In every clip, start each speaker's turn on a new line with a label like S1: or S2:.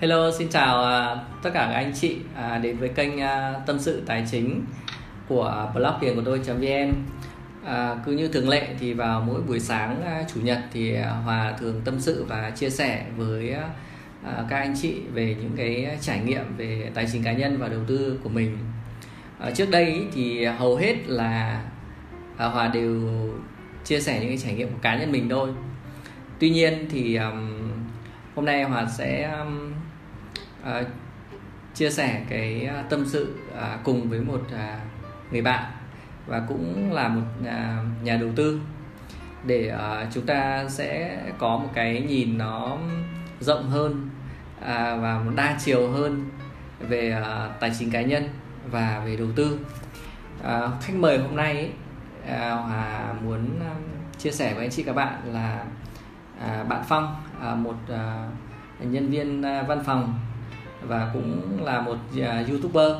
S1: Hello, xin chào uh, tất cả các anh chị uh, đến với kênh uh, Tâm sự Tài chính của blog tiền của tôi.vn À, Cứ như thường lệ thì vào mỗi buổi sáng Chủ nhật thì Hòa thường tâm sự và chia sẻ với các anh chị về những cái trải nghiệm về tài chính cá nhân và đầu tư của mình. À, Trước đây thì hầu hết là Hòa đều chia sẻ những cái trải nghiệm của cá nhân mình thôi. Tuy nhiên thì um, hôm nay Hòa sẽ um, uh, chia sẻ cái ờ, tâm sự uh, cùng với một uh, người bạn và cũng là một uh, nhà đầu tư. Để uh, chúng ta sẽ có một cái nhìn nó rộng hơn uh, và đa chiều hơn về uh, tài chính cá nhân và về đầu tư. Uh, khách mời hôm nay ấy, uh, Hòa muốn uh, chia sẻ với anh chị các bạn là uh, bạn Phong uh, một uh, nhân viên uh, văn phòng và cũng là một uh, youtuber.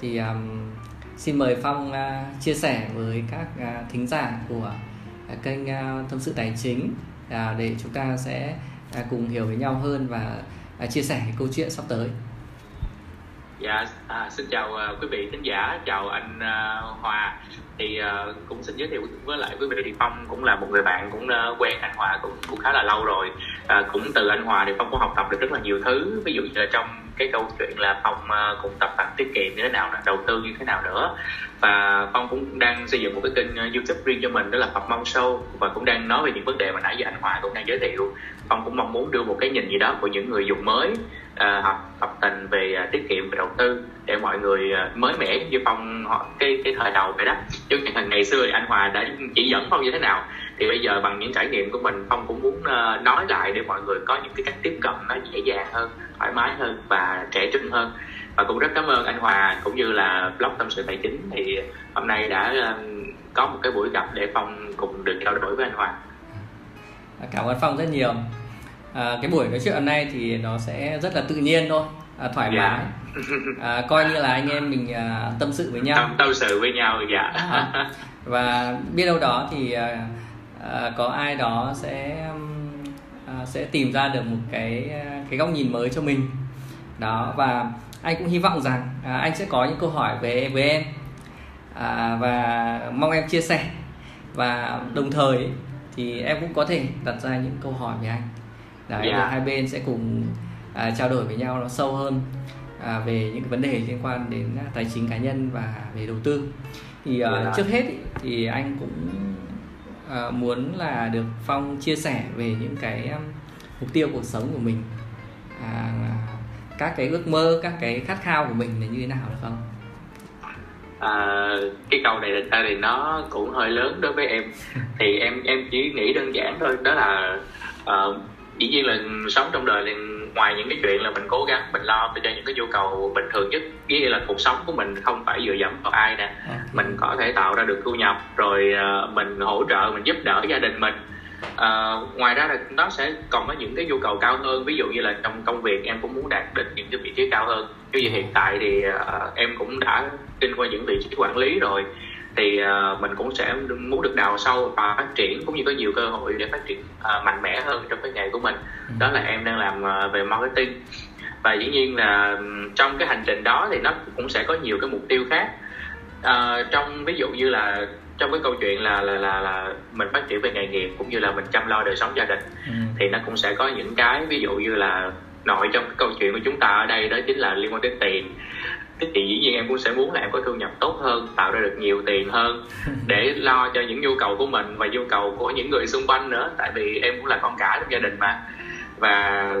S1: Thì um, xin mời phong uh, chia sẻ với các uh, thính giả của uh, kênh uh, tâm sự tài chính uh, để chúng ta sẽ uh, cùng hiểu với nhau hơn và uh, chia sẻ cái câu chuyện sắp tới.
S2: Dạ à, xin chào uh, quý vị khán giả. Chào anh uh, hòa. Thì uh, cũng xin giới thiệu với lại quý vị thì phong cũng là một người bạn cũng uh, quen anh hòa cũng cũng khá là lâu rồi. Uh, cũng từ anh hòa thì phong cũng học tập được rất là nhiều thứ. Ví dụ như là trong cái câu chuyện là phong à, uh, cũng tập tành tiết kiệm như thế nào đầu tư như thế nào nữa. Và phong cũng đang xây dựng một cái kênh uh, youtube riêng cho mình đó là phong Mong Show và cũng đang nói về những vấn đề mà nãy giờ anh Hòa cũng đang giới thiệu. Phong cũng mong muốn đưa một cái nhìn gì đó của những người dùng mới uh, học học tình về uh, tiết kiệm và đầu tư để mọi người uh, mới mẻ như phong họ cái cái thời đầu vậy đó. Chứ ngày xưa thì anh Hòa đã chỉ dẫn phong như thế nào thì bây giờ bằng những trải nghiệm của mình phong cũng muốn uh, nói lại để mọi người có những cái cách tiếp cận nó dễ dàng hơn thoải mái hơn và trẻ trung hơn. Và cũng rất cảm ơn anh Hòa cũng như là blog tâm sự tài chính. Thì hôm nay đã uh, có một cái buổi gặp để phong cùng được trao đổi với anh Hòa.
S1: Cảm ơn phong rất nhiều. À, cái buổi nói chuyện hôm nay thì nó sẽ rất là tự nhiên thôi à, thoải yeah. mái. À, coi như là anh em mình à, tâm sự với nhau.
S2: Tâm, tâm sự với nhau dạ.
S1: À, và biết đâu đó thì à, à, có ai đó sẽ à, sẽ tìm ra được một cái cái góc nhìn mới cho mình đó và anh cũng hy vọng rằng à, anh sẽ có những câu hỏi về với em à, và mong em chia sẻ và đồng thời thì em cũng có thể đặt ra những câu hỏi với anh đấy yeah. Dạ. hai bên sẽ cùng à, trao đổi với nhau nó sâu hơn à, về những cái vấn đề liên quan đến tài chính cá nhân và về đầu tư thì à, yeah. Dạ. trước hết ý, thì anh cũng à, muốn là được phong chia sẻ về những cái um, mục tiêu cuộc sống của mình. À, các cái ước mơ các cái khát khao của mình là như thế nào được không
S2: à, cái câu này thật ra thì nó cũng hơi lớn đối với em. Thì em em chỉ nghĩ đơn giản thôi đó là uh, dĩ nhiên là sống trong đời thì ngoài những cái chuyện là mình cố gắng mình lo cho những cái nhu cầu bình thường nhất với là cuộc sống của mình không phải dựa dẫm vào ai nè. Okay. mình có thể tạo ra được thu nhập rồi uh, mình hỗ trợ mình giúp đỡ gia đình mình. Uh, ngoài ra là nó sẽ còn có những cái nhu cầu cao hơn ví dụ như là trong công việc em cũng muốn đạt đến những cái vị trí cao hơn. Như vậy hiện tại thì uh, em cũng đã kinh qua những vị trí quản lý rồi thì uh, mình cũng sẽ muốn được đào sâu và phát triển cũng như có nhiều cơ hội để phát triển uh, mạnh mẽ hơn trong cái nghề của mình ừ. đó là em đang làm uh, về marketing và dĩ nhiên là trong cái hành trình đó thì nó cũng sẽ có nhiều cái mục tiêu khác uh, trong ví dụ như là trong cái câu chuyện là là là là mình phát triển về nghề nghiệp cũng như là mình chăm lo đời sống gia đình ừ. thì nó cũng sẽ có những cái ví dụ như là nội trong cái câu chuyện của chúng ta ở đây đó chính là liên quan đến tiền thì dĩ nhiên em cũng sẽ muốn là em có thu nhập tốt hơn tạo ra được nhiều tiền hơn để lo cho những nhu cầu của mình và nhu cầu của những người xung quanh nữa. Tại vì em cũng là con cả trong gia đình mà. Và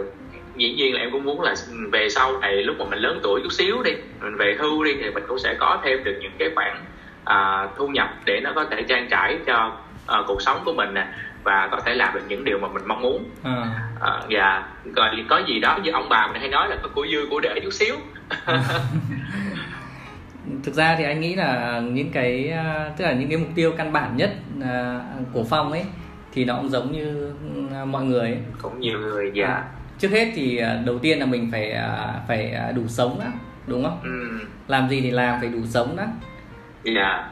S2: dĩ nhiên là em cũng muốn là về sau này lúc mà mình lớn tuổi chút xíu đi mình về hưu đi thì mình cũng sẽ có thêm được những cái khoản à, thu nhập để nó có thể trang trải cho à, cuộc sống của mình nè và có thể làm được những điều mà mình mong muốn. À. À, và rồi có gì đó như ông bà mình hay nói là có của dư của để chút xíu
S1: thực ra thì anh nghĩ là những cái à, tức là những cái mục tiêu căn bản nhất à, của phong ấy thì nó cũng giống như à, mọi người ấy.
S2: cũng nhiều người dạ.
S1: Trước hết thì đầu tiên là mình phải phải đủ sống đó đúng không? Ừ. làm gì thì làm phải đủ sống đó
S2: dạ.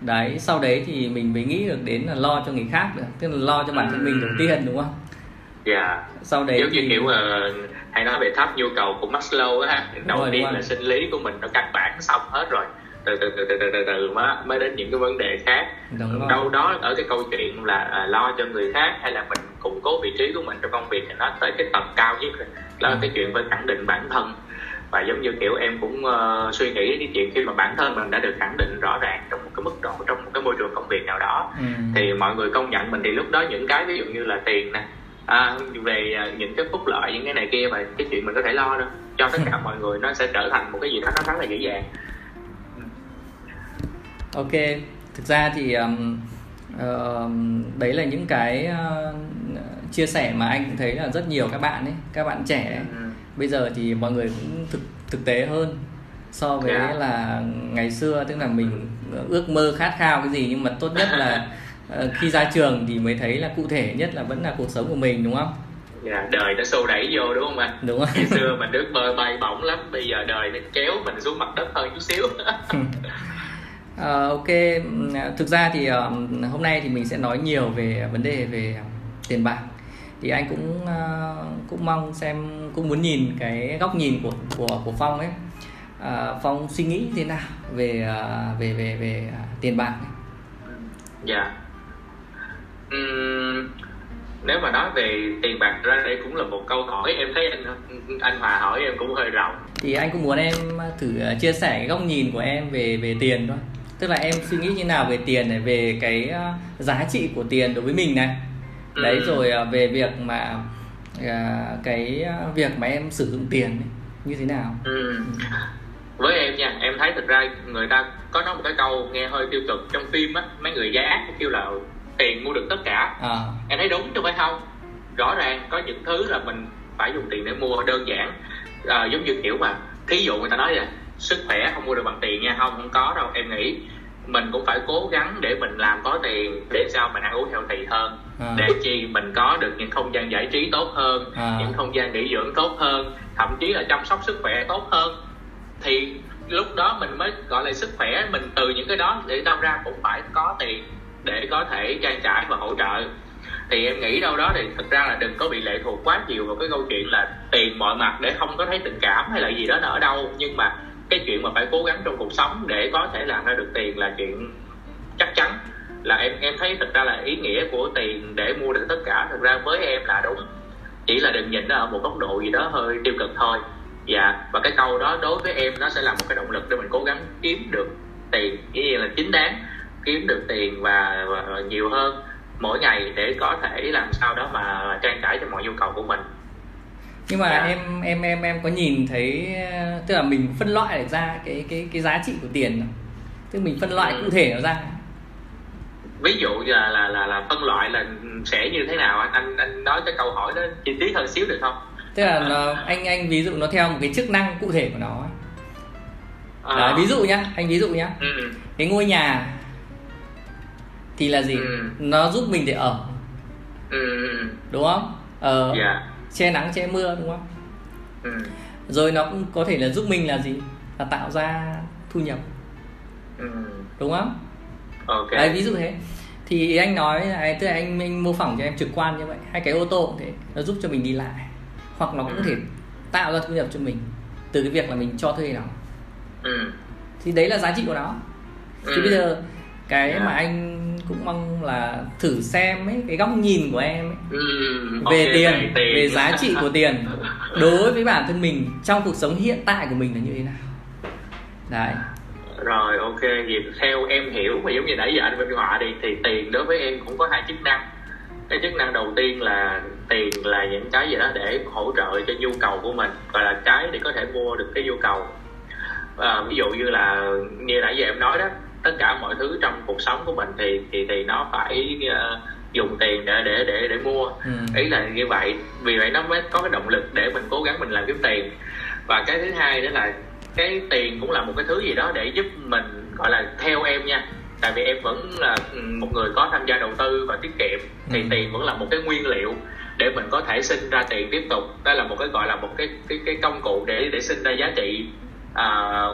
S1: Đấy sau đấy thì mình mới nghĩ được đến là lo cho người khác được tức là lo cho bản thân mình đầu tiên đúng không
S2: dạ.
S1: Sau đấy
S2: giống như
S1: thì
S2: kiểu uh, hay nói về tháp nhu cầu của Maslow á đầu
S1: rồi,
S2: tiên là sinh lý của mình nó căn bản xong hết rồi. Từ từ từ từ từ từ, từ mới, mới đến những cái vấn đề khác.
S1: Đúng rồi.
S2: đâu đó ở cái câu chuyện là à, lo cho người khác hay là mình củng cố vị trí của mình trong công việc thì nó tới cái tầm cao nhất rồi. Đó là
S1: Ừ.
S2: cái chuyện phải khẳng định bản thân. Và giống như kiểu em cũng ờ, suy nghĩ cái chuyện khi mà bản thân mình đã được khẳng định rõ ràng trong một cái mức độ trong một cái môi trường công việc nào đó
S1: ừ.
S2: thì mọi người công nhận mình thì lúc đó những cái ví dụ như là tiền nè à, về à, những cái phúc lợi những cái này kia và cái chuyện mình có thể lo đâu cho tất cả mọi người nó sẽ trở thành một cái gì đó nó rất là dễ dàng
S1: ok thực ra thì um, um, đấy là những cái uh, chia sẻ mà anh cũng thấy là rất nhiều các bạn ấy các bạn trẻ ấy.
S2: ừ.
S1: bây giờ thì mọi người cũng thực thực tế hơn so với
S2: Dạ.
S1: là ngày xưa tức là mình ước mơ khát khao cái gì nhưng mà tốt nhất là khi ra trường thì mới thấy là cụ thể nhất là vẫn là cuộc sống của mình đúng không?
S2: Dạ, đời nó xô đẩy vô đúng không anh?
S1: Đúng không
S2: ngày xưa mình ước mơ bay bổng lắm bây giờ đời nó kéo mình xuống mặt đất hơn chút xíu.
S1: Ờ, ok thực ra thì hôm nay thì mình sẽ nói nhiều về vấn đề về tiền bạc. Thì anh cũng ờ, cũng mong xem cũng muốn nhìn cái góc nhìn của của của Phong ấy. Ờ, Phong suy nghĩ thế nào về ờ, về về về ờ, tiền bạc ấy.
S2: dạ Nếu mà nói về tiền bạc ra đây cũng là một câu hỏi em thấy anh anh Hòa hỏi em cũng hơi rộng
S1: thì anh cũng muốn em thử ờ, chia sẻ cái góc nhìn của em về về tiền thôi tức là em suy nghĩ như nào về tiền này về cái ờ, giá trị của tiền đối với mình này đấy
S2: Ừ.
S1: rồi ờ, về việc mà cái việc mà em sử dụng tiền ấy, như thế nào
S2: Ừ. với em nha em thấy thực ra người ta có nói một cái câu nghe hơi tiêu cực trong phim á mấy người giá ác kêu là tiền mua được tất cả.
S1: À,
S2: em thấy đúng chứ phải không? Rõ ràng có những thứ là mình phải dùng tiền để mua đơn giản. À, giống như kiểu mà thí dụ người ta nói là sức khỏe không mua được bằng tiền nha. Không không có đâu. Em nghĩ mình cũng phải cố gắng để mình làm có tiền để sao mình ăn uống healthy hơn.
S1: À,
S2: để chi mình có được những không gian giải trí tốt hơn
S1: À.
S2: những không gian nghỉ dưỡng tốt hơn thậm chí là chăm sóc sức khỏe tốt hơn. Thì lúc đó mình mới gọi là sức khỏe mình từ những cái đó để đâu ra cũng phải có tiền để có thể trang trải và hỗ trợ. Thì em nghĩ đâu đó thì thực ra là đừng có bị lệ thuộc quá nhiều vào cái câu chuyện là tiền mọi mặt để không có thấy tình cảm hay là gì đó nó ở đâu. Nhưng mà cái chuyện mà phải cố gắng trong cuộc sống để có thể làm ra được tiền là chuyện chắc chắn. Là em em thấy thực ra là ý nghĩa của tiền để mua được tất cả, thực ra với em là đúng. Chỉ là đừng nhìn nó ở một góc độ gì đó hơi tiêu cực thôi. Dạ và cái câu đó đối với em nó sẽ là một cái động lực để mình cố gắng kiếm được tiền. Nghĩa là chính đáng kiếm được tiền và, và nhiều hơn mỗi ngày để có thể làm sao đó mà trang trải cho mọi nhu cầu của mình.
S1: Nhưng mà
S2: Dạ.
S1: em em em em có nhìn thấy tức là mình phân loại ra cái cái cái giá trị của tiền tức mình phân loại
S2: Ừ.
S1: cụ thể nó ra.
S2: Ví dụ là là là, là phân loại là sẽ như thế nào? Anh anh anh nói cái câu hỏi đó chi tiết hơn xíu được không?
S1: Tức là nó, anh anh ví dụ nó theo một cái chức năng cụ thể của nó
S2: À,
S1: Đấy, ví dụ nhá anh ví dụ nhá.
S2: Ừ,
S1: cái ngôi nhà thì là gì?
S2: Ừ.
S1: nó giúp mình để ở.
S2: Ừ, ừ,
S1: đúng không? Ờ
S2: dạ.
S1: che nắng che mưa đúng không?
S2: Ừ,
S1: rồi nó cũng có thể là giúp mình là gì? Là tạo ra thu nhập.
S2: Ừ,
S1: đúng không?
S2: Ok.
S1: Đấy ví dụ thế. Thì ý anh nói là tức là anh anh mô phỏng cho em trực quan như vậy. Hay cái ô tô cũng thế. Nó giúp cho mình đi lại. Hoặc nó cũng có thể tạo ra thu nhập cho mình từ cái việc là mình cho thuê nó.
S2: Ừ,
S1: thì đấy là giá trị của nó. Thì
S2: Ừ.
S1: bây giờ cái
S2: Dạ.
S1: mà anh cũng mong là thử xem ấy cái góc nhìn của em ấy,
S2: ừ,
S1: về
S2: ok,
S1: tiền về giá trị của tiền. Đối với bản thân mình trong cuộc sống hiện tại của mình là như thế nào? Đấy.
S2: Rồi ok vậy theo em hiểu mà giống như nãy giờ anh minh họa đi thì tiền đối với em cũng có hai chức năng. Cái chức năng đầu tiên là tiền là những cái gì đó để hỗ trợ cho nhu cầu của mình gọi là cái để có thể mua được cái nhu cầu. À, ví dụ như là như nãy giờ em nói đó tất cả mọi thứ trong cuộc sống của mình thì thì thì nó phải ờ, dùng tiền để để để để mua.
S1: Ừ.
S2: ý là như vậy vì vậy nó mới có cái động lực để mình cố gắng mình làm kiếm tiền. Và cái thứ hai nữa là cái tiền cũng là một cái thứ gì đó để giúp mình gọi là theo em nha. Tại vì em vẫn là ừ, một người có tham gia đầu tư và tiết kiệm thì
S1: Ừ.
S2: tiền vẫn là một cái nguyên liệu để mình có thể sinh ra tiền tiếp tục. Đây là một cái gọi là một cái cái cái công cụ để để sinh ra giá trị à,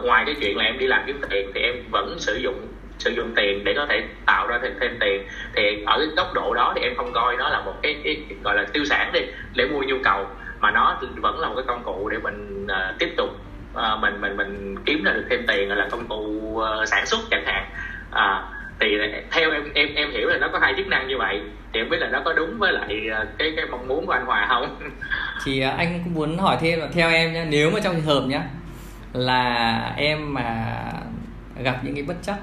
S2: ngoài cái chuyện là em đi làm kiếm tiền thì em vẫn sử dụng sử dụng tiền để có thể tạo ra thêm, thêm tiền. Thì ở cái góc độ đó thì em không coi nó là một cái, cái gọi là tiêu sản đi để mua nhu cầu mà nó vẫn là một cái công cụ để mình uh, tiếp tục uh, mình mình mình kiếm ra được thêm tiền là công cụ uh, sản xuất chẳng hạn. À, thì theo em em em hiểu là nó có hai chức năng như vậy thì em biết là nó có đúng với lại ờ, cái cái mong muốn của anh Hòa không?
S1: Thì ờ, anh cũng muốn hỏi thêm là theo em nhé nếu mà trong trường hợp nhé là em mà gặp những cái bất chắc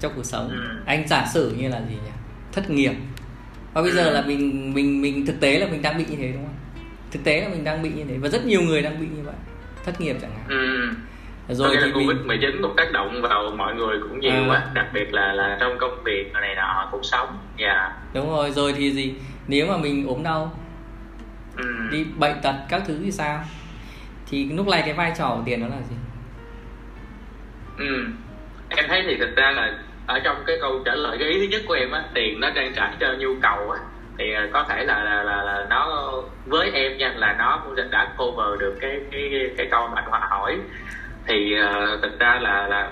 S1: trong cuộc sống ừ. anh giả sử như là gì nhỉ thất nghiệp và bây giờ là mình mình mình thực tế là mình đang bị như thế đúng không thực tế là mình đang bị như thế và rất nhiều người đang bị như vậy thất nghiệp chẳng hạn
S2: ừ. rồi thì covid 19 cũng tác động vào mọi người cũng nhiều à. quá đặc biệt là là trong công việc này nọ cuộc sống dạ yeah.
S1: đúng rồi rồi thì gì nếu mà mình ốm đau ừ. đi bệnh tật các thứ thì sao thì lúc này cái vai trò của tiền đó là gì
S2: ừ em thấy thì thực ra là ở trong cái câu trả lời cái ý thứ nhất của em á tiền nó trang trải cho nhu cầu á thì à, có thể là là là, là nó với em nha là nó cũng đã cover được cái cái cái câu mà anh hỏi thì uh, thực ra là là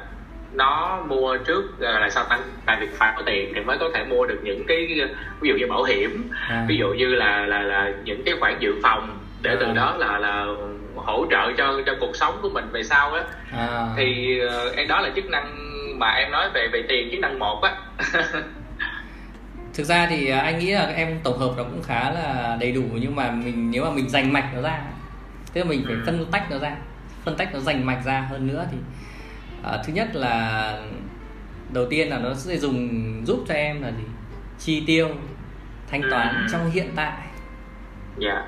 S2: nó mua trước uh, là sao tăng tại việc phải có tiền thì mới có thể mua được những cái ví dụ như bảo hiểm à. ví dụ như là là là những cái khoản dự phòng để à. từ đó là là hỗ trợ cho cho cuộc sống của mình về sau á à. thì uh, em đó là chức năng mà em nói về về tiền chức năng một á
S1: thực ra thì à, anh nghĩ là em tổng hợp nó cũng khá là đầy đủ nhưng mà mình nếu mà mình dành mạch nó ra tức là mình phải ừ. phân tách nó ra phân tách nó dành mạch ra hơn nữa thì uh, thứ nhất là đầu tiên là nó sẽ dùng giúp cho em là gì chi tiêu thanh toán ừ. trong hiện tại yeah.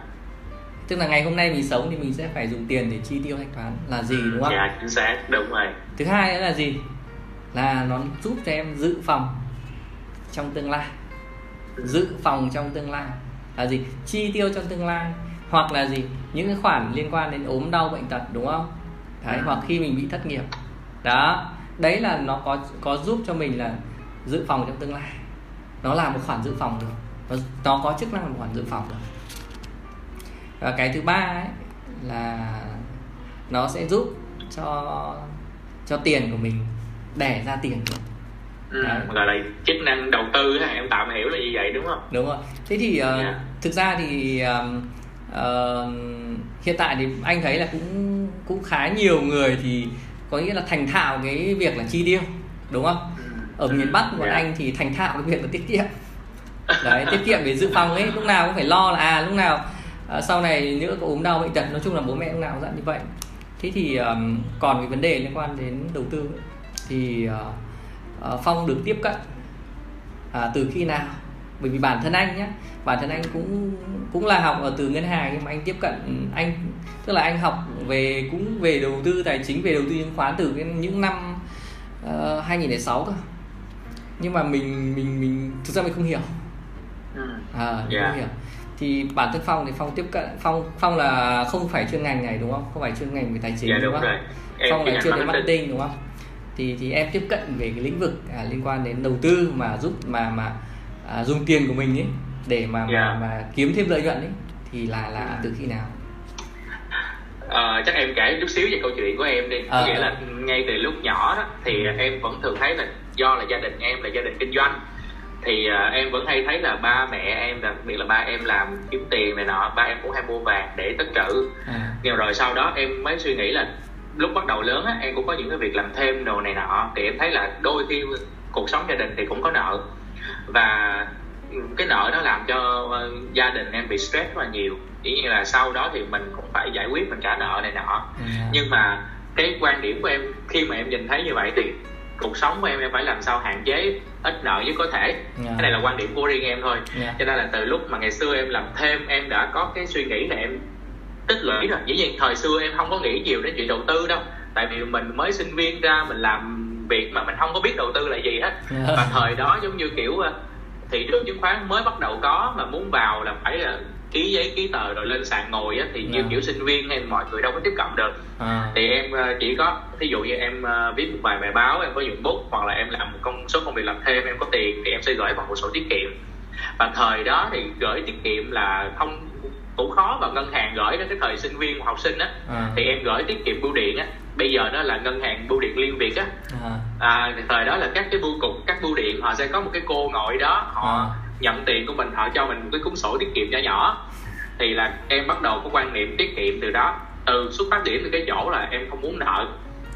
S1: Tức là ngày hôm nay mình sống thì mình sẽ phải dùng tiền để chi tiêu thanh toán. Là gì đúng không?
S2: Dạ chính xác. Đúng rồi.
S1: Thứ hai nữa là gì? Là nó giúp cho em dự phòng trong tương lai. Dự phòng trong tương lai. Là gì? Chi tiêu trong tương lai. Hoặc là gì? Những cái khoản liên quan đến ốm đau bệnh tật đúng không? Đấy hoặc khi mình bị thất nghiệp. Đó. Đấy là nó có có giúp cho mình là dự phòng trong tương lai. Nó là một khoản dự phòng được. Nó, nó có chức năng là một khoản dự phòng được và cái thứ ba ấy là nó sẽ giúp cho cho tiền của mình đẻ ra tiền
S2: ừ, gọi là chức năng đầu tư em tạm hiểu là như vậy đúng không
S1: đúng rồi thế thì uh, yeah. Dạ. thực ra thì uh, uh, hiện tại thì anh thấy là cũng cũng khá nhiều người thì có nghĩa là thành thạo cái việc là chi tiêu đúng không ừ. ở miền bắc của yeah. Dạ. anh thì thành thạo cái việc là tiết kiệm đấy tiết kiệm để dự phòng ấy lúc nào cũng phải lo là à lúc nào uh, sau này nữa có ốm đau bệnh tật nói chung là bố mẹ lúc nào cũng dặn như vậy. Thế thì um, còn cái vấn đề liên quan đến đầu tư ấy, thì uh, Ờ, phong được tiếp cận à, từ khi nào? Bởi vì bản thân anh nhé bản thân anh cũng cũng là học ở từ ngân hàng nhưng mà anh tiếp cận anh tức là anh học về cũng về đầu tư tài chính về đầu tư chứng khoán từ những năm uh, 2006 cơ. Nhưng mà mình mình mình thực ra mình không hiểu. Ừ. à yeah. không hiểu thì bản thân phong thì phong tiếp cận phong phong là không phải chuyên ngành này đúng không? Không phải chuyên ngành về tài chính
S2: yeah,
S1: đúng, đúng
S2: không? rồi.
S1: phong là chuyên đến marketing. đúng không? Thì thì em tiếp cận về cái lĩnh vực à, liên quan đến đầu tư mà giúp mà mà à, dùng tiền của mình ấy để mà, yeah. mà dạ. mà kiếm thêm lợi nhuận ấy thì là là từ khi nào?
S2: À, chắc em kể chút xíu về câu chuyện của em đi. À, nghĩa là ngay từ lúc nhỏ đó thì em vẫn thường thấy là do là gia đình em là gia đình kinh doanh thì uh, em vẫn hay thấy là ba mẹ em đặc biệt là ba em làm kiếm tiền này nọ ba em cũng hay mua vàng để tích trữ à. nhưng rồi sau đó em mới suy nghĩ là lúc bắt đầu lớn á em cũng có những cái việc làm thêm đồ này nọ thì em thấy là đôi khi cuộc sống gia đình thì cũng có nợ và cái nợ nó làm cho ờ, gia đình em bị stress rất là nhiều chỉ như là sau đó thì mình cũng phải giải quyết mình trả nợ này nọ yeah. Dạ. nhưng mà cái quan điểm của em khi mà em nhìn thấy như vậy thì cuộc sống của em em phải làm sao hạn chế ít nợ nhất có thể yeah. Dạ. cái này là quan điểm của riêng em thôi yeah. Dạ. cho nên là từ lúc mà ngày xưa em làm thêm em đã có cái suy nghĩ là em tích lũy rồi dĩ nhiên thời xưa em không có nghĩ nhiều đến chuyện đầu tư đâu tại vì mình mới sinh viên ra mình làm việc mà mình không có biết đầu tư là gì hết và thời đó giống như kiểu ờ, thị trường chứng khoán mới bắt đầu có mà muốn vào là phải là ký giấy ký tờ rồi lên sàn ngồi á thì như yeah. kiểu sinh viên hay mọi người đâu có tiếp cận được à. thì em ờ, chỉ có ví dụ như em ờ, viết một vài bài báo em có dùng bút hoặc là em làm một công số công việc làm thêm em có tiền thì em sẽ gửi vào một sổ tiết kiệm và thời đó thì gửi tiết kiệm là không cũng khó vào ngân hàng gửi đến cái thời sinh viên học sinh á à. thì em gửi tiết kiệm bưu điện á bây giờ đó là ngân hàng bưu điện liên việt á à. à, thời đó là các cái bưu cục các bưu điện họ sẽ có một cái cô ngồi đó họ
S1: À.
S2: nhận tiền của mình họ cho mình một cái cuốn sổ tiết kiệm nhỏ nhỏ. Thì là em bắt đầu có quan niệm tiết kiệm từ đó. Từ xuất phát điểm từ cái chỗ là em không muốn nợ.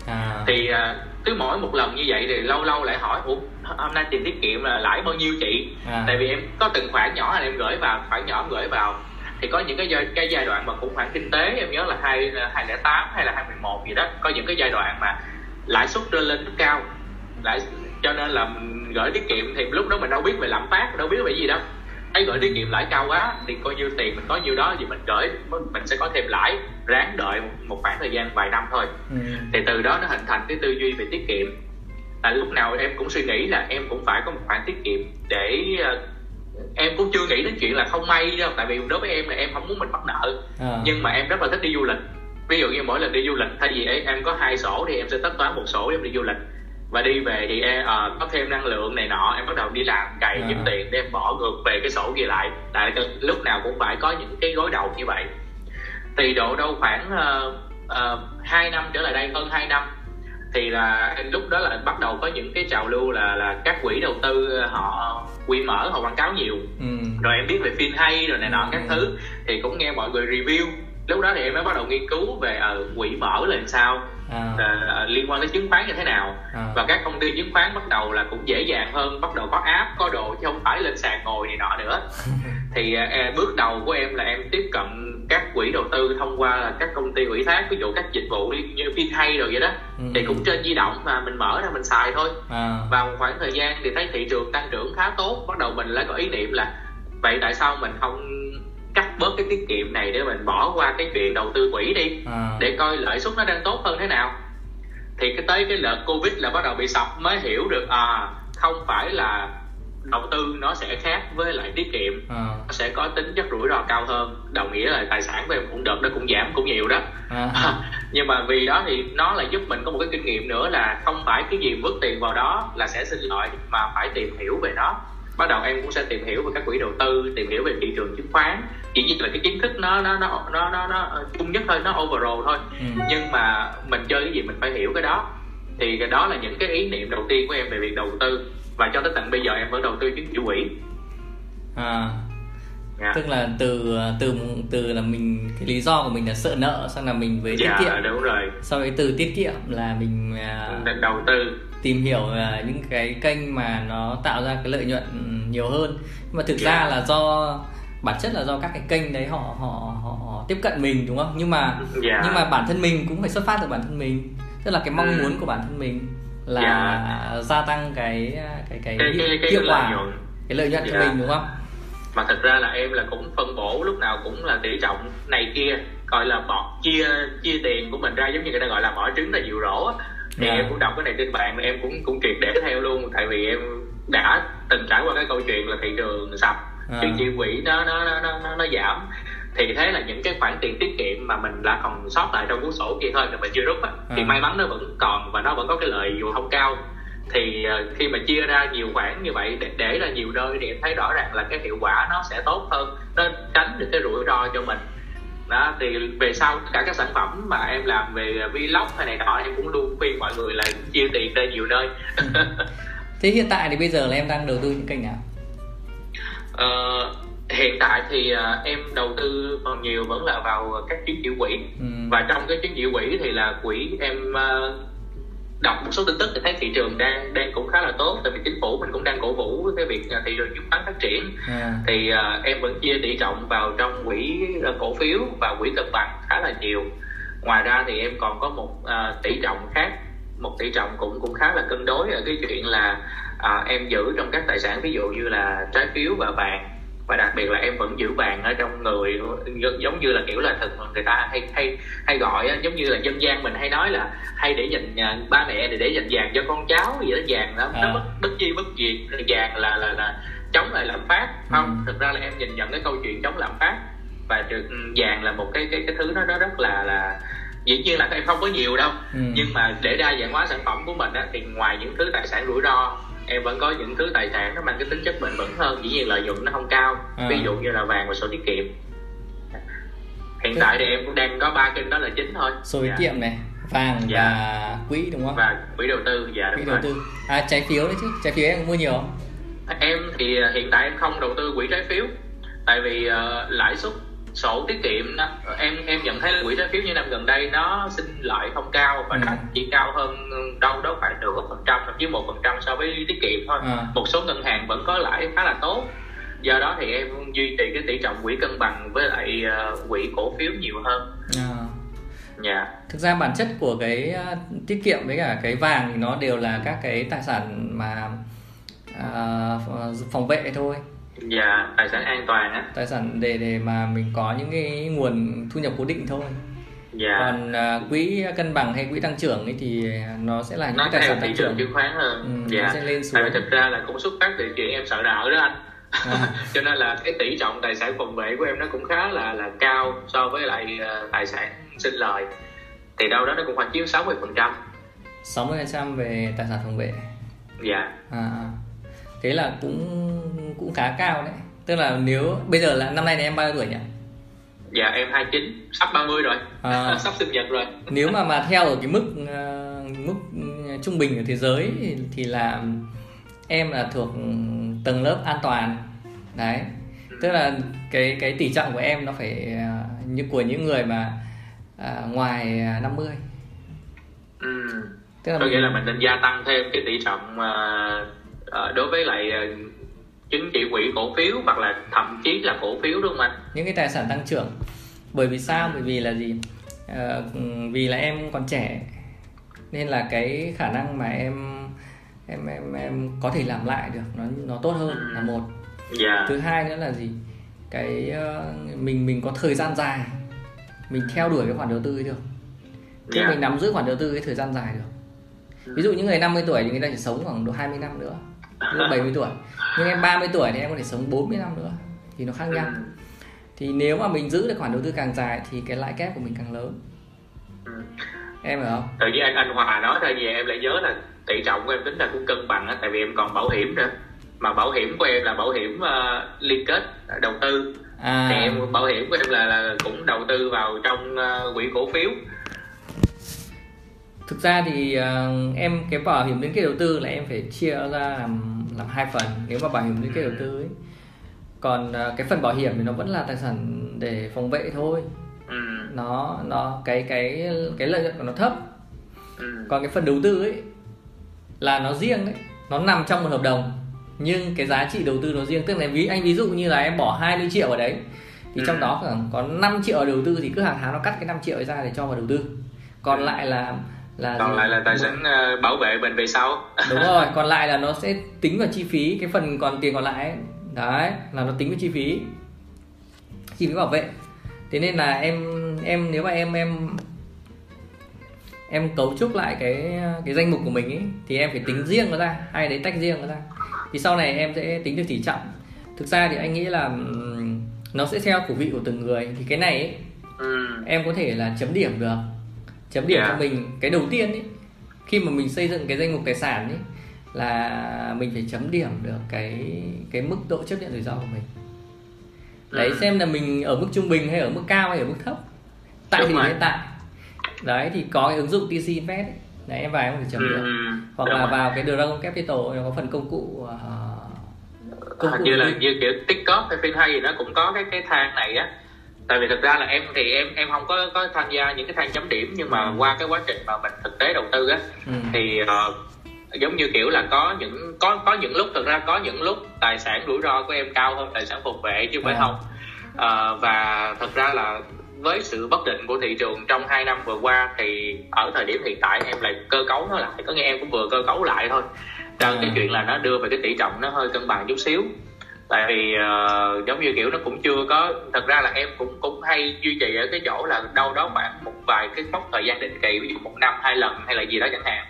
S1: À.
S2: Thì à, cứ mỗi một lần như vậy thì lâu lâu lại hỏi ủa hôm nay tiền tiết kiệm là lãi bao nhiêu chị?
S1: À.
S2: Tại vì em có từng khoản nhỏ là em gửi vào khoản nhỏ em gửi vào. Thì có những cái giai, cái giai đoạn mà khủng hoảng kinh tế em nhớ là hai hai lẻ tám hay là hai một gì đó. Có những cái giai đoạn mà lãi suất lên rất cao. Lãi cho nên là mình gửi tiết kiệm thì lúc đó mình đâu biết về lạm phát đâu biết về gì đâu. Thấy gửi tiết kiệm lãi cao quá thì coi như tiền mình có nhiêu đó thì mình gửi mình sẽ có thêm lãi ráng đợi một khoảng thời gian vài năm thôi.
S1: Ừ.
S2: thì từ đó nó hình thành cái tư duy về tiết kiệm. Là lúc nào em cũng suy nghĩ là em cũng phải có một khoản tiết kiệm để ờ, em cũng chưa nghĩ đến chuyện là không may đâu tại vì đối với em là em không muốn mình mắc nợ.
S1: À.
S2: nhưng mà em rất là thích đi du lịch. Ví dụ như mỗi lần đi du lịch thay vì em, em có hai sổ thì em sẽ tất toán một sổ để em đi du lịch và đi về thì em ờ, có thêm năng lượng này nọ em bắt đầu đi làm cày
S1: À.
S2: kiếm tiền để em bỏ ngược về cái sổ kia lại tại lúc nào cũng phải có những cái gối đầu như vậy thì độ đâu khoảng uh, 2 năm trở lại đây hơn 2 năm thì là lúc đó là bắt đầu có những cái trào lưu là là các quỹ đầu tư họ quỹ mở họ quảng cáo nhiều
S1: ừ.
S2: rồi em biết về phim hay rồi này nọ các
S1: Ừ.
S2: thứ thì cũng nghe mọi người review lúc đó thì em mới bắt đầu nghiên cứu về ờ, quỹ mở là làm sao
S1: à.
S2: ờ, liên quan tới chứng khoán như thế nào
S1: à.
S2: và các công ty chứng khoán bắt đầu là cũng dễ dàng hơn bắt đầu có app có đồ chứ không phải lên sàn ngồi này nọ nữa thì à, bước đầu của em là em tiếp cận các quỹ đầu tư thông qua là các công ty ủy thác ví dụ các dịch vụ như- như phim hay rồi vậy đó
S1: Ừ.
S2: thì cũng trên di động mà mình mở ra mình xài thôi
S1: à.
S2: và một khoảng thời gian thì thấy thị trường tăng trưởng khá tốt bắt đầu mình lại có ý niệm là vậy tại sao mình không cắt bớt cái tiết kiệm này để mình bỏ qua cái chuyện đầu tư quỹ đi
S1: à.
S2: để coi lợi suất nó đang tốt hơn thế nào thì cái tới cái đợt covid là bắt đầu bị sập mới hiểu được à không phải là đầu tư nó sẽ khác với lại tiết kiệm
S1: à.
S2: nó sẽ có tính chất rủi ro cao hơn đồng nghĩa là tài sản của em cũng đợt nó cũng giảm cũng nhiều đó
S1: à.
S2: nhưng mà vì đó thì nó là giúp mình có một cái kinh nghiệm nữa là không phải cái gì vứt tiền vào đó là sẽ sinh lợi mà phải tìm hiểu về nó bắt đầu em cũng sẽ tìm hiểu về các quỹ đầu tư tìm hiểu về thị trường chứng khoán. Chỉ như là cái kiến thức nó nó nó nó nó, nó chung nhất thôi nó overall thôi.
S1: Ừ.
S2: nhưng mà mình chơi cái gì mình phải hiểu cái đó. Thì cái đó là những cái ý niệm đầu tiên của em về việc đầu tư. Và cho tới tận bây giờ em vẫn đầu tư chứng chỉ quỹ.
S1: À.
S2: Dạ.
S1: tức là từ từ từ là mình cái lý do của mình là sợ nợ sang là mình về tiết
S2: dạ
S1: kiệm.
S2: đúng rồi.
S1: Sau đấy từ tiết kiệm là mình à,
S2: đầu tư
S1: tìm hiểu à, những cái kênh mà nó tạo ra cái lợi nhuận nhiều hơn nhưng mà thực ra
S2: Dạ.
S1: là do bản chất là do các cái kênh đấy họ họ họ, họ tiếp cận mình đúng không nhưng mà
S2: dạ
S1: nhưng mà bản thân mình cũng phải xuất phát từ bản thân mình tức là cái mong
S2: Ừ.
S1: muốn của bản thân mình là
S2: Dạ.
S1: gia tăng cái cái cái,
S2: cái cái cái
S1: hiệu
S2: lợi
S1: quả
S2: nhuận
S1: cái lợi nhuận cho
S2: Dạ.
S1: mình đúng không
S2: mà thật ra là em là cũng phân bổ lúc nào cũng là tỷ trọng này kia gọi là bỏ chia chia tiền của mình ra giống như người ta gọi là bỏ trứng là dụ rỗ á. Thì
S1: Dạ.
S2: em cũng đọc cái này trên mạng em cũng cũng triệt để theo luôn tại vì em đã từng trải qua cái câu chuyện là thị trường sập
S1: À.
S2: chứng chỉ quỹ nó nó nó nó, nó, giảm thì thế là những cái khoản tiền tiết kiệm mà mình đã còn sót lại trong cuốn sổ kia thôi mà mình chưa rút á thì
S1: À.
S2: may mắn nó vẫn còn và nó vẫn có cái lợi dù không cao thì ờ, khi mà chia ra nhiều khoản như vậy để, để ra nhiều nơi thì em thấy rõ ràng là cái hiệu quả nó sẽ tốt hơn nó tránh được cái rủi ro cho mình đó thì về sau cả các sản phẩm mà em làm về vlog hay này nọ em cũng luôn khuyên mọi người là chia tiền ra nhiều nơi.
S1: Thế hiện tại thì bây giờ là em đang đầu tư những kênh nào?
S2: Ờ, hiện tại thì ờ, em đầu tư phần nhiều vẫn là vào các chứng chỉ quỹ.
S1: Ừ.
S2: và trong cái chứng chỉ quỹ thì là quỹ em ờ, đọc một số tin tức thì thấy thị trường đang đang cũng khá là tốt. Tại vì chính phủ mình cũng đang cổ vũ cái việc ờ, thị trường chứng khoán phát triển.
S1: À.
S2: thì ờ, em vẫn chia tỷ trọng vào trong quỹ ờ, cổ phiếu và quỹ cân bằng khá là nhiều. Ngoài ra thì em còn có một ờ, tỷ trọng khác một tỷ trọng cũng cũng khá là cân đối ở cái chuyện là à, em giữ trong các tài sản ví dụ như là trái phiếu và vàng và đặc biệt là em vẫn giữ vàng ở trong người giống- như là kiểu là thực người ta hay hay hay gọi giống như là dân gian mình hay nói là hay để dành à, ba mẹ để để dành vàng cho con cháu vậy đó vàng nó,
S1: À.
S2: nó bất, bất chi bất diệt vàng là là là chống lại lạm phát không
S1: Ừ.
S2: thực ra là em nhìn nhận cái câu chuyện chống lạm phát và ừ, vàng là một cái cái cái thứ nó nó rất là là dĩ nhiên là em không có nhiều đâu
S1: Ừ.
S2: nhưng mà để đa dạng hóa sản phẩm của mình á, thì ngoài những thứ tài sản rủi ro em vẫn có những thứ tài sản nó mang cái tính chất bền vững hơn dĩ nhiên lợi nhuận nó không cao.
S1: À.
S2: ví dụ như là vàng và sổ tiết kiệm. Hiện tại thì em cũng đang có ba kênh đó là chính thôi.
S1: Sổ tiết
S2: Dạ.
S1: kiệm này vàng dạ. và quỹ đúng không?
S2: Và quỹ đầu tư dạ
S1: quỹ đầu tư. À trái phiếu đấy chứ. Trái phiếu em mua nhiều không?
S2: Em thì hiện tại em không đầu tư quỹ trái phiếu. Tại vì uh, lãi suất sổ tiết kiệm đó, em em nhận thấy là quỹ trái phiếu như năm gần đây nó sinh lợi không cao và ừ. chỉ cao hơn đâu đó khoảng nửa phần trăm thậm chí một phần trăm so với tiết kiệm thôi à. một số ngân hàng vẫn có lãi khá là tốt do đó thì em duy trì cái tỷ trọng quỹ cân bằng với lại uh, quỹ cổ phiếu nhiều hơn à.
S1: Yeah. Thực ra bản chất của cái uh, tiết kiệm với cả cái vàng thì nó đều là các cái tài sản mà uh, phòng vệ thôi
S2: dạ tài sản an toàn á.
S1: Tài sản để để mà mình có những cái nguồn thu nhập cố định thôi. Dạ. còn uh, quỹ cân bằng hay quỹ tăng trưởng ấy thì nó sẽ là những
S2: nó
S1: cái tài sản
S2: tăng trưởng. chứng khoán hơn. Ừ, dạ. nó sẽ lên xuống tại vì thực ra là cũng xuất phát từ chuyện em sợ nợ đó anh. À. cho nên là cái tỷ trọng tài sản phòng vệ của em nó cũng khá là là cao so với lại uh, tài sản sinh lời. Thì đâu đó nó cũng khoảng chiếm 60 phần trăm.
S1: 60 phần trăm về tài sản phòng vệ.
S2: Dạ.
S1: À, thế là cũng cũng khá cao đấy. Tức là nếu bây giờ là năm nay này em bao nhiêu tuổi nhỉ?
S2: Dạ em 29 sắp 30 rồi. À, sắp sinh nhật rồi.
S1: Nếu mà mà theo ở cái mức uh, mức trung bình ở thế giới thì, thì là em là thuộc tầng lớp an toàn. Đấy. Tức là cái cái tỷ trọng của em nó phải uh, như của những người mà uh, ngoài 50
S2: ừ. tức là có nghĩa là mình nên gia tăng thêm cái tỷ trọng uh, uh, đối với lại uh, chứng chỉ quỹ cổ phiếu hoặc là thậm chí là cổ phiếu đúng không anh
S1: những cái tài sản tăng trưởng bởi vì sao bởi vì là gì à, vì là em còn trẻ nên là cái khả năng mà em em em em có thể làm lại được nó nó tốt hơn ừ. là một
S2: yeah. Dạ.
S1: thứ hai nữa là gì cái uh, mình mình có thời gian dài mình theo đuổi cái khoản đầu tư ấy được chứ yeah. Dạ. mình nắm giữ khoản đầu tư cái thời gian dài được ví dụ những người 50 tuổi thì người ta chỉ sống khoảng độ 20 năm nữa 70 tuổi. Nhưng em 30 tuổi thì em có thể sống 40 năm nữa thì nó khác nhau. Ừ. thì nếu mà mình giữ được khoản đầu tư càng dài thì cái lãi kép của mình càng lớn. Ừ. em hiểu không?
S2: Tự nhiên anh anh hòa nói thôi gì em lại nhớ là tỷ trọng của em tính là cũng cân bằng á tại vì em còn bảo hiểm nữa. Mà bảo hiểm của em là bảo hiểm uh, liên kết đầu tư. À. thì em bảo hiểm của em là, là cũng đầu tư vào trong uh, quỹ cổ phiếu
S1: thực ra thì uh, em cái bảo hiểm liên kết đầu tư là em phải chia ra làm làm hai phần nếu mà bảo hiểm liên kết đầu tư ấy còn uh, cái phần bảo hiểm thì nó vẫn là tài sản để phòng vệ thôi ừ. nó nó cái cái cái lợi nhuận của nó thấp ừ. còn cái phần đầu tư ấy là nó riêng đấy nó nằm trong một hợp đồng nhưng cái giá trị đầu tư nó riêng tức là ví anh ví dụ như là em bỏ 20 triệu ở đấy thì ừ. trong đó khoảng có 5 triệu đầu tư thì cứ hàng tháng nó cắt cái 5 triệu ra để cho vào đầu tư còn ừ. lại là
S2: là còn gì? lại là tài sản uh, bảo vệ mình về sau.
S1: Đúng rồi còn lại là nó sẽ tính vào chi phí cái phần còn tiền còn lại ấy. đấy là nó tính vào chi phí. Chi phí bảo vệ. Thế nên là em em nếu mà em em em cấu trúc lại cái cái danh mục của mình ấy thì em phải tính riêng nó ra hay đấy tách riêng nó ra. Thì sau này em sẽ tính được tỷ trọng thực ra thì anh nghĩ là nó sẽ theo khẩu vị của từng người. Thì cái này ấy, ừ. em có thể là chấm điểm được chấm điểm yeah. cho dạ. mình cái đầu tiên ấy khi mà mình xây dựng cái danh mục tài sản ấy là mình phải chấm điểm được cái cái mức độ chấp nhận rủi ro của mình đấy ừ. xem là mình ở mức trung bình hay ở mức cao hay ở mức thấp tại thì hiện tại đấy thì có cái ứng dụng TC Invest ấy. đấy em vào em thể chấm ừ. điểm hoặc là rồi. vào cái Dragon Capital nó có phần công cụ uh,
S2: công cụ như là như kiểu TikTok hay FinHay gì nó cũng có cái cái thang này á tại vì thực ra là em thì em em không có có tham gia những cái thang chấm điểm nhưng mà ừ. qua cái quá trình mà mình thực tế đầu tư á ừ. thì uh, giống như kiểu là có những có có những lúc thực ra có những lúc tài sản rủi ro của em cao hơn tài sản phục vệ chứ phải à. không uh, và thật ra là với sự bất định của thị trường trong 2 năm vừa qua thì ở thời điểm hiện tại em lại cơ cấu nó lại có nghĩa em cũng vừa cơ cấu lại thôi rằng à. cái chuyện là nó đưa về cái tỷ trọng nó hơi cân bằng chút xíu tại vì uh, giống như kiểu nó cũng chưa có thật ra là em cũng cũng hay duy trì ở cái chỗ là đâu đó khoảng một vài cái mốc thời gian định kỳ ví dụ một năm hai lần hay là gì đó chẳng hạn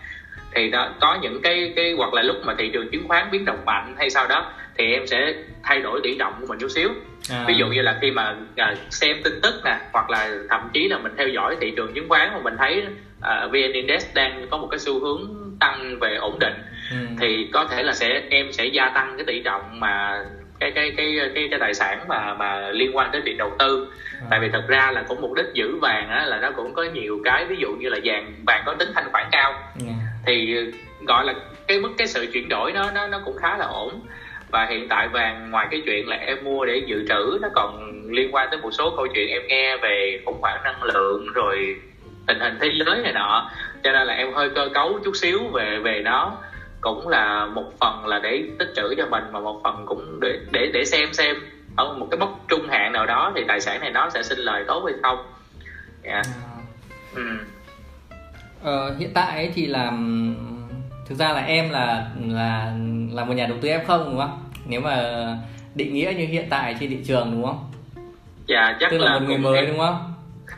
S2: thì đó có những cái cái hoặc là lúc mà thị trường chứng khoán biến động mạnh hay sau đó thì em sẽ thay đổi tỷ trọng của mình chút xíu à. ví dụ như là khi mà à, xem tin tức nè hoặc là thậm chí là mình theo dõi thị trường chứng khoán mà mình thấy à, vn index đang có một cái xu hướng tăng về ổn định ừ. thì có thể là sẽ em sẽ gia tăng cái tỷ trọng mà cái cái cái cái cái tài sản mà mà liên quan tới việc đầu tư à. tại vì thật ra là cũng mục đích giữ vàng á là nó cũng có nhiều cái ví dụ như là vàng vàng có tính thanh khoản cao yeah. Dạ. thì gọi là cái mức cái sự chuyển đổi nó nó nó cũng khá là ổn và hiện tại vàng ngoài cái chuyện là em mua để dự trữ nó còn liên quan tới một số câu chuyện em nghe về khủng hoảng năng lượng rồi tình hình thế giới này nọ cho nên là em hơi cơ cấu chút xíu về về nó cũng là một phần là để tích trữ cho mình mà một phần cũng để để để xem xem ở một cái mốc trung hạn nào đó thì tài sản này nó sẽ sinh lời tốt hay không yeah. Dạ. à. ừ.
S1: ờ, hiện tại ấy thì là thực ra là em là là là một nhà đầu tư em không đúng không nếu mà định nghĩa như hiện tại trên thị trường đúng không
S2: dạ chắc
S1: Tức là, là một người mới em... đúng không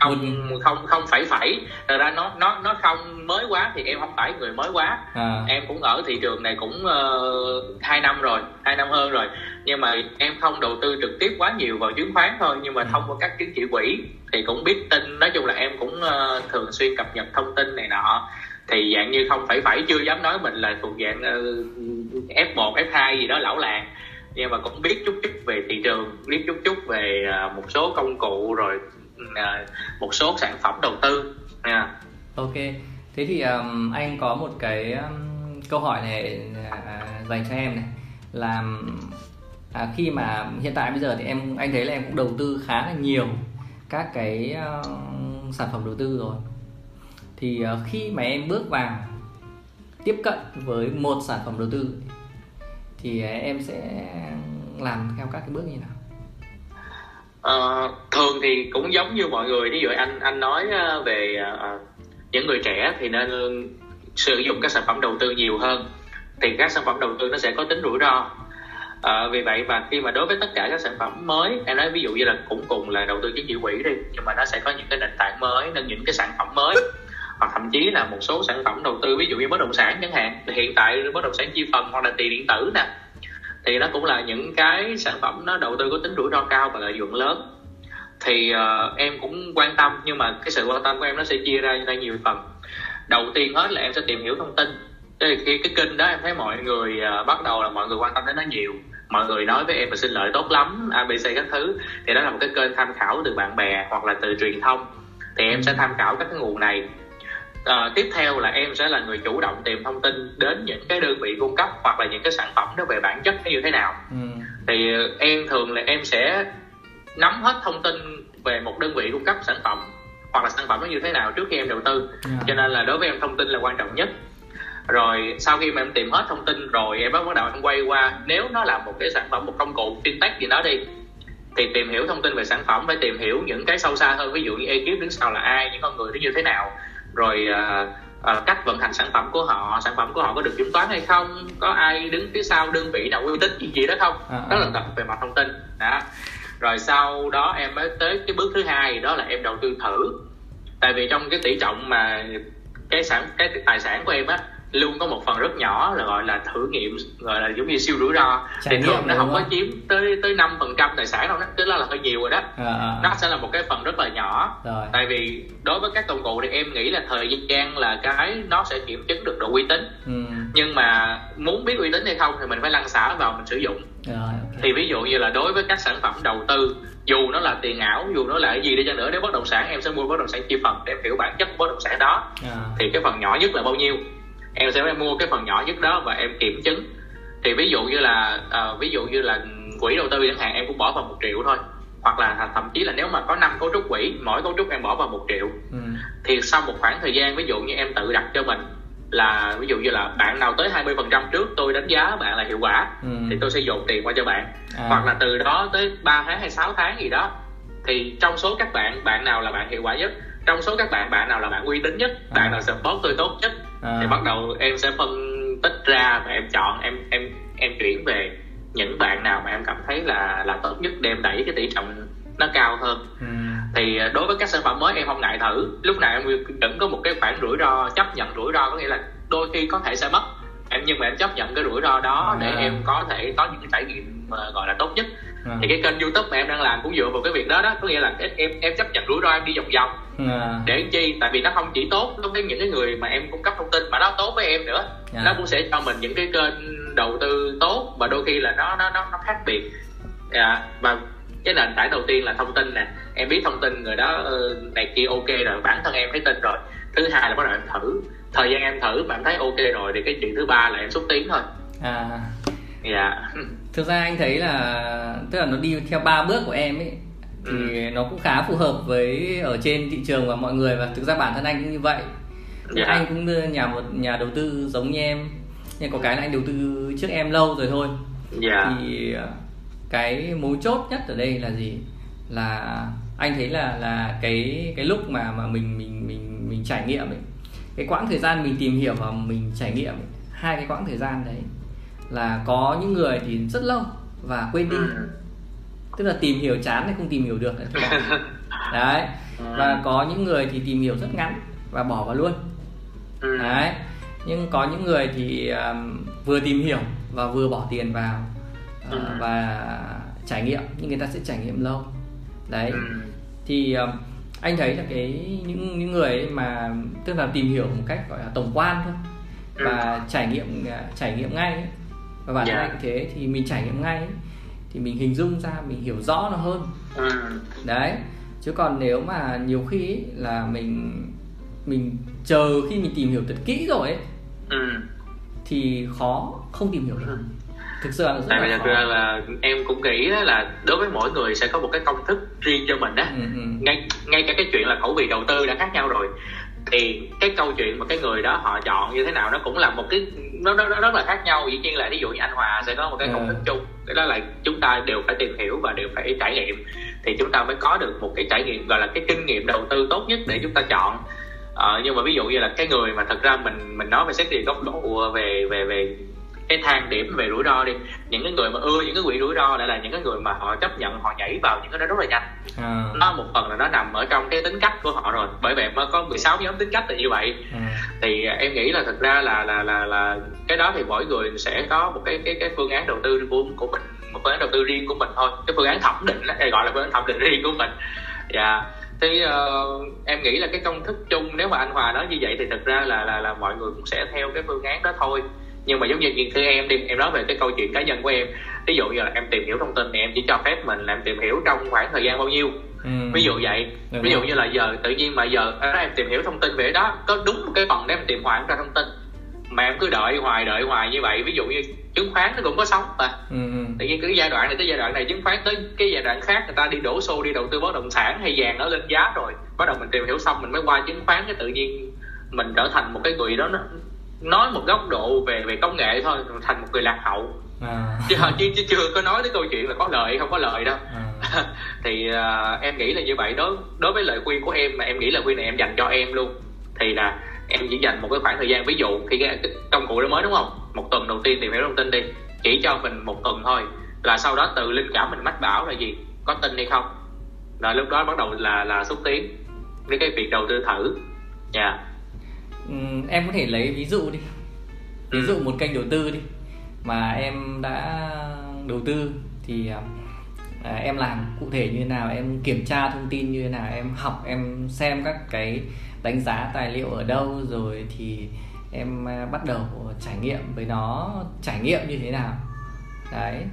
S2: không không không phải phải. Thật ra nó nó nó không mới quá thì em không phải người mới quá. À. em cũng ở thị trường này cũng uh, hai năm rồi hai năm hơn rồi. Nhưng mà em không đầu tư trực tiếp quá nhiều vào chứng khoán thôi nhưng mà ừ. thông qua các chứng chỉ quỹ thì cũng biết tin. Nói chung là em cũng uh, thường xuyên cập nhật thông tin này nọ. Thì dạng như không phải phải chưa dám nói mình là thuộc dạng uh, F1, F2 gì đó lão làng. Nhưng mà cũng biết chút chút về thị trường biết chút chút về uh, một số công cụ rồi À, một số sản phẩm đầu tư.
S1: Nha ok. Thế thì um, anh có một cái um, câu hỏi này uh, dành cho em này. Là à, khi mà hiện tại bây giờ thì em anh thấy là em cũng đầu tư khá là nhiều các cái uh, sản phẩm đầu tư rồi. Thì uh, khi mà em bước vào tiếp cận với một sản phẩm đầu tư thì uh, em sẽ làm theo các cái bước như nào?
S2: Uh, thường thì cũng giống như mọi người ví dụ anh anh nói ờ, về uh, những người trẻ thì nên sử dụng các sản phẩm đầu tư nhiều hơn thì các sản phẩm đầu tư nó sẽ có tính rủi ro. À, vì vậy mà khi mà đối với tất cả các sản phẩm mới em nói ví dụ như là cũng cùng là đầu tư chứng chỉ quỹ đi nhưng mà nó sẽ có những cái nền tảng mới nên những cái sản phẩm mới hoặc thậm chí là một số sản phẩm đầu tư ví dụ như bất động sản chẳng hạn thì hiện tại bất động sản chi phần hoặc là tiền điện tử nè thì nó cũng là những cái sản phẩm nó đầu tư có tính rủi ro cao và lợi nhuận lớn. Thì uh, em cũng quan tâm nhưng mà cái sự quan tâm của em nó sẽ chia ra ra nhiều phần. Đầu tiên hết là em sẽ tìm hiểu thông tin. Thì khi cái kênh đó em thấy mọi người uh, bắt đầu là mọi người quan tâm đến nó nhiều. Mọi người nói với em là xin lợi tốt lắm abc các thứ. Thì đó là một cái kênh tham khảo từ bạn bè hoặc là từ truyền thông. Thì em sẽ tham khảo các cái nguồn này à, tiếp theo là em sẽ là người chủ động tìm thông tin đến những cái đơn vị cung cấp hoặc là những cái sản phẩm đó về bản chất nó như thế nào ừ. thì ờ, em thường là em sẽ nắm hết thông tin về một đơn vị cung cấp sản phẩm hoặc là sản phẩm nó như thế nào trước khi em đầu tư yeah. Dạ. cho nên là đối với em thông tin là quan trọng nhất rồi sau khi mà em tìm hết thông tin rồi em bắt đầu em quay qua nếu nó là một cái sản phẩm một công cụ fintech gì đó đi thì tìm hiểu thông tin về sản phẩm phải tìm hiểu những cái sâu xa hơn ví dụ như ekip đứng sau là ai những con người nó như thế nào rồi uh, uh, cách vận hành sản phẩm của họ sản phẩm của họ có được kiểm toán hay không? Có ai đứng phía sau đơn vị nào uy tín gì gì đó không? À, đó là tập về mặt thông tin. Đó. Rồi sau đó em mới tới cái bước thứ hai đó là em đầu tư thử. Tại vì trong cái tỷ trọng mà cái sản cái tài sản của em á luôn có một phần rất nhỏ là gọi là thử nghiệm gọi là giống như siêu rủi ro Trải thì thường nó không có chiếm tới tới năm phần trăm tài sản đâu đó tức là, là hơi nhiều rồi đó à, à, à. nó sẽ là một cái phần rất là nhỏ rồi. tại vì đối với các công cụ thì em nghĩ là thời gian là cái nó sẽ kiểm chứng được độ uy tín ừ. nhưng mà muốn biết uy tín hay không thì mình phải lăn xả vào mình sử dụng rồi, okay. thì ví dụ như là đối với các sản phẩm đầu tư dù nó là tiền ảo dù nó là cái gì đi chăng nữa nếu bất động sản em sẽ mua bất động sản chi phần để hiểu bản chất bất động sản đó à. thì cái phần nhỏ nhất là bao nhiêu em sẽ mua cái phần nhỏ nhất đó và em kiểm chứng thì ví dụ như là uh, ví dụ như là quỹ đầu tư chẳng hạn em cũng bỏ vào một triệu thôi hoặc là thậm chí là nếu mà có năm cấu trúc quỹ mỗi cấu trúc em bỏ vào một triệu ừ. thì sau một khoảng thời gian ví dụ như em tự đặt cho mình là ví dụ như là bạn nào tới 20% trước tôi đánh giá bạn là hiệu quả ừ. thì tôi sẽ dồn tiền qua cho bạn à. hoặc là từ đó tới 3 tháng hay 6 tháng gì đó thì trong số các bạn bạn nào là bạn hiệu quả nhất trong số các bạn bạn nào là bạn uy tín nhất à. bạn nào support tôi tốt nhất à. thì bắt đầu em sẽ phân tích ra và em chọn em em em chuyển về những bạn nào mà em cảm thấy là là tốt nhất đem đẩy cái tỷ trọng nó cao hơn ừ. thì à, đối với các sản phẩm mới em không ngại thử lúc nào em vẫn có một cái khoản rủi ro chấp nhận rủi ro có nghĩa là đôi khi có thể sẽ mất em nhưng mà em chấp nhận cái rủi ro đó à. để em có thể có những cái trải nghiệm mà gọi là tốt nhất à. thì cái kênh youtube mà em đang làm cũng dựa vào cái việc đó đó có nghĩa là em em chấp nhận rủi ro em đi vòng vòng. À. để chi? Tại vì nó không chỉ tốt đối với những cái người mà em cung cấp thông tin mà nó tốt với em nữa. À. nó cũng sẽ cho mình những cái kênh đầu tư tốt và đôi khi là nó nó nó, nó khác biệt. Dạ và cái nền tảng đầu tiên là thông tin nè. Em biết thông tin người đó ờ, này kia ok rồi bản thân em thấy tin rồi. Thứ hai là bắt đầu em thử. Thời gian em thử mà em thấy ok rồi thì cái chuyện thứ ba là em xúc tiến thôi.
S1: À.
S2: Dạ
S1: thực ra anh thấy là tức là nó đi theo ba bước của em ấy thì ừ. nó cũng khá phù hợp với ở trên thị trường và mọi người và thực ra bản thân anh cũng như vậy dạ. anh cũng nhà một nhà đầu tư giống như em nhưng có cái là anh đầu tư trước em lâu rồi thôi
S2: dạ.
S1: thì ờ, cái mấu chốt nhất ở đây là gì là anh thấy là là cái cái lúc mà mà mình mình mình mình trải nghiệm ấy cái quãng thời gian mình tìm hiểu và mình trải nghiệm ấy, hai cái quãng thời gian đấy là có những người thì rất lâu và quên đi. Ừ. tức là tìm hiểu chán thì không tìm hiểu được. Đấy. Ừ. và có những người thì tìm hiểu rất ngắn và bỏ vào luôn. Ừ. đấy. Nhưng có những người thì um, vừa tìm hiểu và vừa bỏ tiền vào uh, và trải nghiệm. Nhưng người ta sẽ trải nghiệm lâu. Đấy. Thì um, anh thấy là cái những những người ấy mà tức là tìm hiểu một cách gọi là tổng quan thôi. Và trải nghiệm uh, trải nghiệm ngay ấy. Và bản thân yeah. anh thế thì mình trải nghiệm ngay thì mình hình dung ra mình hiểu rõ nó hơn đấy chứ còn nếu mà nhiều khi ấy, là mình mình chờ khi mình tìm hiểu thật kỹ rồi ấy ừ. thì khó không tìm hiểu được ừ. thực sự là rất tại vì
S2: thật ra là em cũng nghĩ là đối với mỗi người sẽ có một cái công thức riêng cho mình á ừ, ừ. ngay ngay cả cái chuyện là khẩu vị đầu tư đã khác nhau rồi thì cái câu chuyện mà cái người đó họ chọn như thế nào nó cũng là một cái nó nó, nó rất là khác nhau. Dĩ nhiên là ví dụ như anh Hòa sẽ có một cái công thức chung cái đó là chúng ta đều phải tìm hiểu và đều phải trải nghiệm. Thì chúng ta mới có được một cái trải nghiệm gọi là cái kinh nghiệm đầu tư tốt nhất để chúng ta chọn. Ờ, nhưng mà ví dụ như là cái người mà thật ra mình mình nói về xét về góc độ về về về cái thang điểm về rủi ro đi. Những cái người mà ưa những cái quỹ rủi ro lại là những cái người mà họ chấp nhận họ nhảy vào những cái đó rất là nhanh. À. nó một phần là nó nằm ở trong cái tính cách của họ rồi. Bởi vậy mới có 16 nhóm tính cách là như vậy. À. thì em nghĩ là thật ra là là là là cái đó thì mỗi người sẽ có một cái cái cái phương án đầu tư của của mình một phương án đầu tư riêng của mình thôi. Cái phương án thẩm định đó, gọi là phương án thẩm định riêng của mình. Dạ. Yeah thì uh, em nghĩ là cái công thức chung nếu mà anh Hòa nói như vậy thì thực ra là là là mọi người cũng sẽ theo cái phương án đó thôi nhưng mà giống như như em đi em nói về cái câu chuyện cá nhân của em. Ví dụ như là em tìm hiểu thông tin thì em chỉ cho phép mình làm tìm hiểu trong khoảng thời gian bao nhiêu. Ừ. ví dụ vậy. Được ví dụ như là giờ tự nhiên mà giờ em tìm hiểu thông tin về đó có đúng một cái phần để em tìm hoài ra thông tin. Mà em cứ đợi hoài đợi hoài như vậy. Ví dụ như chứng khoán nó cũng có sống mà. Ừ. ừ. tự nhiên cái giai đoạn này tới giai đoạn này chứng khoán tới cái giai đoạn khác người ta đi đổ xô đi đầu tư bất động sản hay vàng nó lên giá rồi. Bắt đầu mình tìm hiểu xong mình mới qua chứng khoán cái tự nhiên mình trở thành một cái người đó nó nói một góc độ về về công nghệ thôi thành một người lạc hậu. À. chứ, chứ, chứ chưa có nói tới câu chuyện là có lợi không có lợi đâu. À. thì uh, em nghĩ là như vậy. Đối đối với lời khuyên của em mà em nghĩ là khuyên này em dành cho em luôn thì là em chỉ dành một cái khoảng thời gian. Ví dụ khi cái, công cụ đó mới đúng không? Một tuần đầu tiên tìm hiểu thông tin đi. Chỉ cho mình một tuần thôi là sau đó từ linh cảm mình mách bảo là gì? Có tin hay không? Rồi lúc đó bắt đầu là là xúc tiến với cái việc đầu tư thử. Nha yeah.
S1: Em có thể lấy ví dụ đi. Ví ừ. dụ một kênh đầu tư đi mà em đã đầu tư thì à, em làm cụ thể như thế nào em kiểm tra thông tin như thế nào em học em xem các cái đánh giá tài liệu ở đâu rồi thì em à, bắt đầu trải nghiệm với nó trải nghiệm như thế nào. Đấy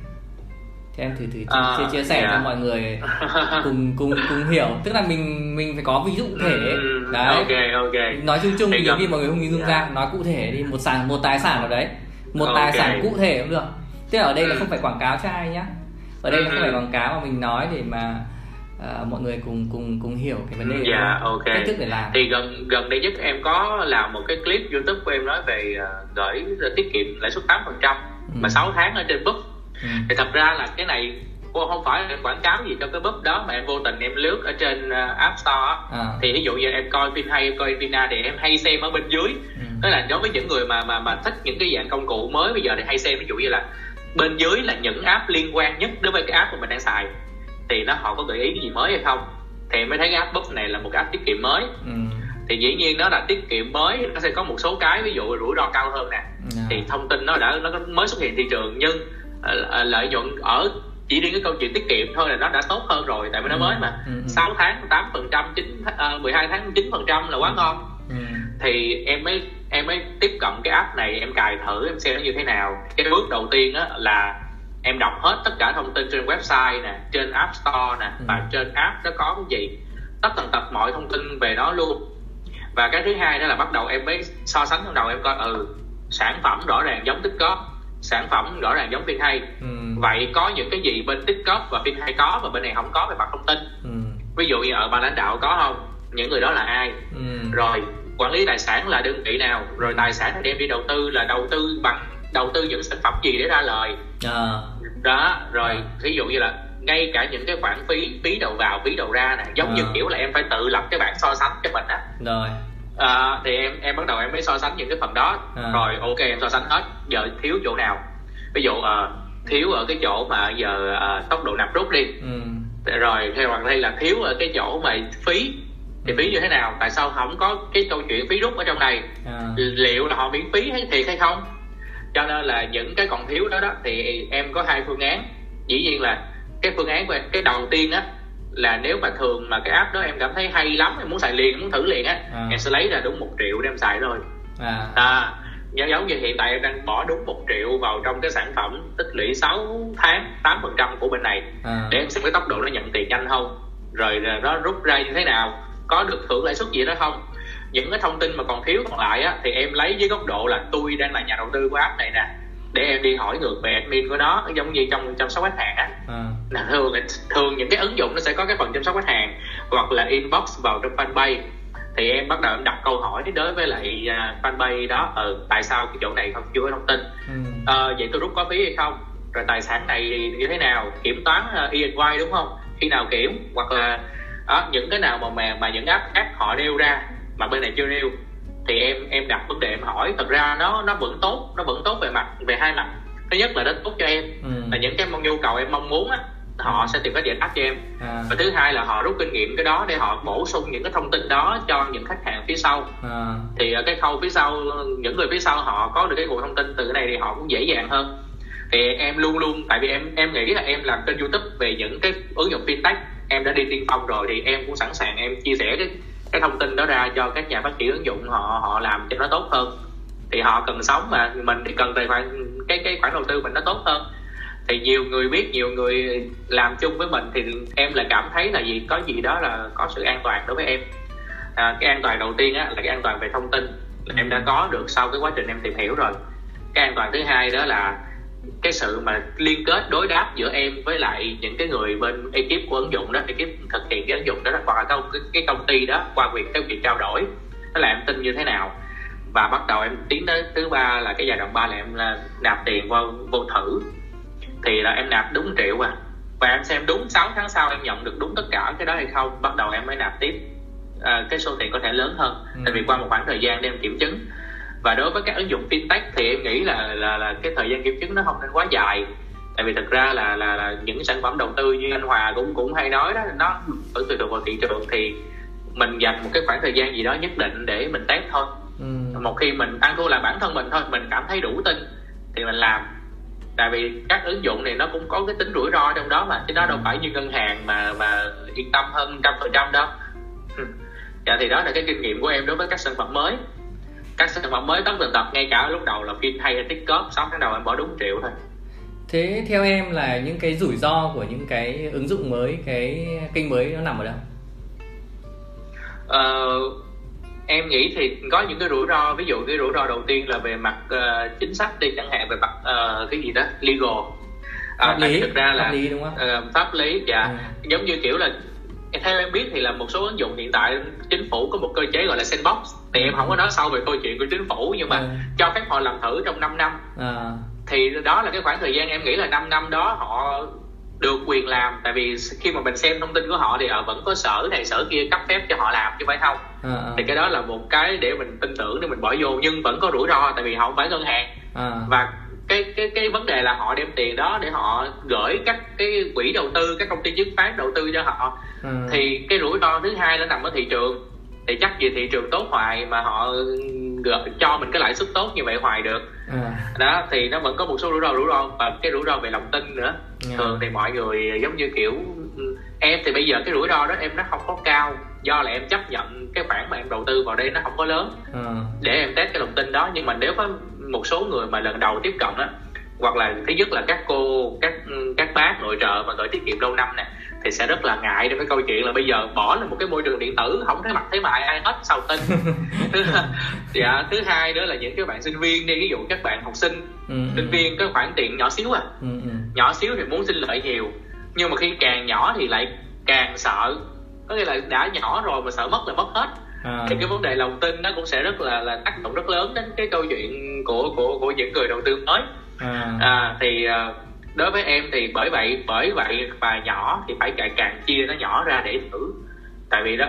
S1: thì em thử thử à, chia, chia sẻ yeah. cho mọi người cùng cùng cùng hiểu. Tức là mình mình phải có ví dụ thể ừ, đấy.
S2: Okay, okay.
S1: nói chung chung thì khi mọi người không hình dung yeah. ra nói cụ thể đi một sản một tài sản nào đấy. Một okay. tài sản cụ thể cũng được. Tức là ở đây là không phải quảng cáo cho ai nhá. Ở đây là không phải quảng cáo mà mình nói để mà uh, mọi người cùng cùng cùng hiểu cái vấn đề
S2: dạ yeah, ok.
S1: Cách thức để làm.
S2: Thì gần gần đây nhất em có làm một cái clip youtube của em nói về uh, gửi tiết kiệm lãi suất tám phần trăm. Mà 6 ừ. tháng ở trên book ừ. thì thật ra là cái này cô không phải em quảng cáo gì cho cái búp đó mà em vô tình em lướt ở trên uh, app store à. thì ví dụ như em coi phim hay em coi phina thì em hay xem ở bên dưới ừ. đó là đối với những người mà mà mà thích những cái dạng công cụ mới bây giờ thì hay xem ví dụ như là bên dưới là những app liên quan nhất đối với cái app mà mình đang xài thì nó họ có gợi ý cái gì mới hay không thì mới thấy cái app book này là một cái app tiết kiệm mới ừ. thì dĩ nhiên nó là tiết kiệm mới nó sẽ có một số cái ví dụ rủi ro cao hơn nè yeah. Dạ. thì thông tin nó đã nó mới xuất hiện thị trường nhưng lợi nhuận ở chỉ riêng cái câu chuyện tiết kiệm thôi là nó đã tốt hơn rồi tại vì nó ừ. mới mà ừ. 6 ừ. tháng 8 phần trăm chín uh, 12 tháng 9 phần trăm là quá ngon thì em mới em mới tiếp cận cái app này em cài thử em xem nó như thế nào cái bước đầu tiên á là em đọc hết tất cả thông tin trên website nè trên app store nè
S1: Ừ.
S2: và trên app nó có cái gì tất tần tật mọi thông tin về nó luôn và cái thứ hai đó là bắt đầu em mới so sánh trong đầu em coi ừ sản phẩm rõ ràng giống tích góp sản phẩm rõ ràng giống phiên hay
S1: ừ.
S2: vậy có những cái gì bên tích góp và phiên hay có và bên này không có về mặt thông tin
S1: Ừ.
S2: ví dụ như ở ban lãnh đạo có không những người đó là ai
S1: Ừ.
S2: rồi quản lý tài sản là đơn vị nào rồi tài sản đem đi đầu tư là đầu tư bằng đầu tư những sản phẩm gì để ra lời
S1: À.
S2: đó rồi
S1: À.
S2: ví dụ như là ngay cả những cái khoản phí phí đầu vào phí đầu ra nè giống như
S1: À.
S2: kiểu là em phải tự lập cái bảng so sánh cho mình á
S1: rồi
S2: à, thì em em bắt đầu em mới so sánh những cái phần đó.
S1: À.
S2: rồi ok em so sánh hết giờ thiếu chỗ nào? Ví dụ ờ, thiếu ở cái chỗ mà giờ ờ, tốc độ nạp rút đi.
S1: Ừ.
S2: rồi theo hoặc đây là thiếu ở cái chỗ mà phí. Thì phí như thế nào? Tại sao không có cái câu chuyện phí rút ở trong này?
S1: À.
S2: liệu là họ miễn phí hay thiệt hay không? Cho nên là những cái còn thiếu đó đó thì em có hai phương án. Dĩ nhiên là cái phương án của em cái đầu tiên á là nếu mà thường mà cái app đó em cảm thấy hay lắm em muốn xài liền muốn thử liền á
S1: À.
S2: em sẽ lấy ra đúng một triệu để em xài thôi
S1: À.
S2: à giống giống như hiện tại em đang bỏ đúng một triệu vào trong cái sản phẩm tích lũy 6 tháng 8 phần trăm của bên này
S1: À.
S2: để em xem cái tốc độ nó nhận tiền nhanh không rồi nó rút ra như thế nào có được hưởng lãi suất gì đó không những cái thông tin mà còn thiếu còn lại á, thì em lấy với góc độ là tôi đang là nhà đầu tư của app này nè để em đi hỏi ngược về admin của nó giống như trong chăm sóc khách hàng á.
S1: À.
S2: là thường thường những cái ứng dụng nó sẽ có cái phần chăm sóc khách hàng hoặc là inbox vào trong fanpage. Thì em bắt đầu em đặt câu hỏi đối với lại à, fanpage đó ừ, tại sao cái chỗ này không chưa có thông tin.
S1: Ừ.
S2: Ờ, vậy tôi rút có phí hay không? Rồi tài sản này như thế nào? Kiểm toán uh, E&Y đúng không? Khi nào kiểm? Hoặc là đó, những cái nào mà mà, mà những app app họ nêu ra mà bên này chưa nêu thì em em đặt vấn đề em hỏi. Thật ra nó nó vẫn tốt nó vẫn tốt về mặt về hai mặt. Thứ nhất là nó tốt cho em
S1: Ừ.
S2: là những cái mong nhu cầu em mong muốn á họ sẽ tìm cách giải đáp cho em.
S1: À.
S2: và thứ hai là họ rút kinh nghiệm cái đó để họ bổ sung những cái thông tin đó cho những khách hàng phía sau.
S1: À.
S2: thì ở cái khâu phía sau những người phía sau họ có được cái nguồn thông tin từ cái này thì họ cũng dễ dàng hơn. Thì em luôn luôn tại vì em em nghĩ là em làm kênh youtube về những cái ứng dụng fintech. Em đã đi tiên phong rồi thì em cũng sẵn sàng em chia sẻ cái cái thông tin đó ra cho các nhà phát triển ứng dụng họ họ làm cho nó tốt hơn. Thì họ cần sống mà mình thì cần tài khoản cái cái khoản đầu tư mình nó tốt hơn. Thì nhiều người biết nhiều người làm chung với mình thì em là cảm thấy là gì? Có gì đó là có sự an toàn đối với em. À, cái an toàn đầu tiên á, là cái an toàn về thông tin. Là em đã có được sau cái quá trình em tìm hiểu rồi. Cái an toàn thứ hai đó là cái sự mà liên kết đối đáp giữa em với lại những cái người bên ekip của ứng dụng đó ekip thực hiện cái ứng dụng đó hoặc là cái, cái, cái công ty đó qua việc cái việc trao đổi nó làm em tin như thế nào. Và bắt đầu em tiến tới thứ ba là cái giai đoạn ba là em là nạp tiền vào vô thử. Thì là em nạp đúng triệu à. Và em xem đúng 6 tháng sau em nhận được đúng tất cả cái đó hay không bắt đầu em mới nạp tiếp. À, cái số tiền có thể lớn hơn.
S1: Ừ.
S2: tại vì qua một khoảng thời gian để em kiểm chứng và đối với các ứng dụng fintech thì em nghĩ là là, là cái thời gian kiểm chứng nó không nên quá dài. Tại vì thực ra là là, là những sản phẩm đầu tư như anh Hòa cũng cũng hay nói đó nó vẫn tùy thuộc vào thị trường thì mình dành một cái khoảng thời gian gì đó nhất định để mình test thôi.
S1: Ừ.
S2: một khi mình ăn thua là bản thân mình thôi mình cảm thấy đủ tin thì mình làm. Tại vì các ứng dụng này nó cũng có cái tính rủi ro trong đó mà chứ nó đâu phải như ngân hàng mà mà yên tâm hơn trăm phần trăm đâu. Ừ. dạ thì đó là cái kinh nghiệm của em đối với các sản phẩm mới các sản phẩm mới tất tần tật ngay cả lúc đầu là phim hay tích góp 6 tháng đầu em bỏ đúng triệu thôi
S1: Thế theo em là những cái rủi ro của những cái ứng dụng mới, cái kênh mới nó nằm ở đâu?
S2: Ờ, em nghĩ thì có những cái rủi ro ví dụ cái rủi ro đầu tiên là về mặt ờ, chính sách đi chẳng hạn về mặt ờ, cái gì đó legal À,
S1: Pháp lý,
S2: thực ra là
S1: pháp lý đúng không?
S2: ờ, pháp lý dạ
S1: Ừ.
S2: giống như kiểu là theo em biết thì là một số ứng dụng hiện tại chính phủ có một cơ chế gọi là sandbox thì em không có nói sâu về câu chuyện của chính phủ nhưng mà
S1: Ừ.
S2: cho phép họ làm thử trong 5 năm
S1: À.
S2: thì đó là cái khoảng thời gian em nghĩ là 5 năm đó họ được quyền làm tại vì khi mà mình xem thông tin của họ thì họ vẫn có sở này sở kia cấp phép cho họ làm chứ phải không
S1: À. À.
S2: thì cái đó là một cái để mình tin tưởng để mình bỏ vô nhưng vẫn có rủi ro tại vì họ không phải ngân hàng
S1: À.
S2: và cái cái cái vấn đề là họ đem tiền đó để họ gửi các cái quỹ đầu tư các công ty chứng khoán đầu tư cho họ
S1: À.
S2: thì cái rủi ro thứ hai nó nằm ở thị trường thì chắc gì thị trường tốt hoài mà họ gửi cho mình cái lãi suất tốt như vậy hoài được
S1: À.
S2: đó thì nó vẫn có một số rủi ro rủi ro và cái rủi ro về lòng tin nữa
S1: Yeah.
S2: thường thì mọi người giống như kiểu ừ, em thì bây giờ cái rủi ro đó em nó không có cao do là em chấp nhận cái khoản mà em đầu tư vào đây nó không có lớn
S1: À.
S2: để em test cái lòng tin đó nhưng mà nếu có một số người mà lần đầu tiếp cận á hoặc là thứ nhất là các cô các các bác nội trợ mà gửi tiết kiệm lâu năm nè thì sẽ rất là ngại trong cái câu chuyện là bây giờ bỏ lên một cái môi trường điện tử không thấy mặt thấy mày ai hết sao tin? Thứ, dạ, thứ hai nữa là những cái bạn sinh viên đi ví dụ các bạn học sinh ừ, sinh ừ. viên có khoản tiền nhỏ xíu à ừ, nhỏ xíu thì muốn sinh lợi nhiều nhưng mà khi càng nhỏ thì lại càng sợ có nghĩa là đã nhỏ rồi mà sợ mất là mất hết à. thì cái vấn đề lòng tin nó cũng sẽ rất là là tác động rất lớn đến cái câu chuyện của của của những người đầu tư mới. À. À, thì uh, đối với em thì bởi vậy bởi vậy và nhỏ thì phải càng càng chia nó nhỏ ra để thử. Tại vì đó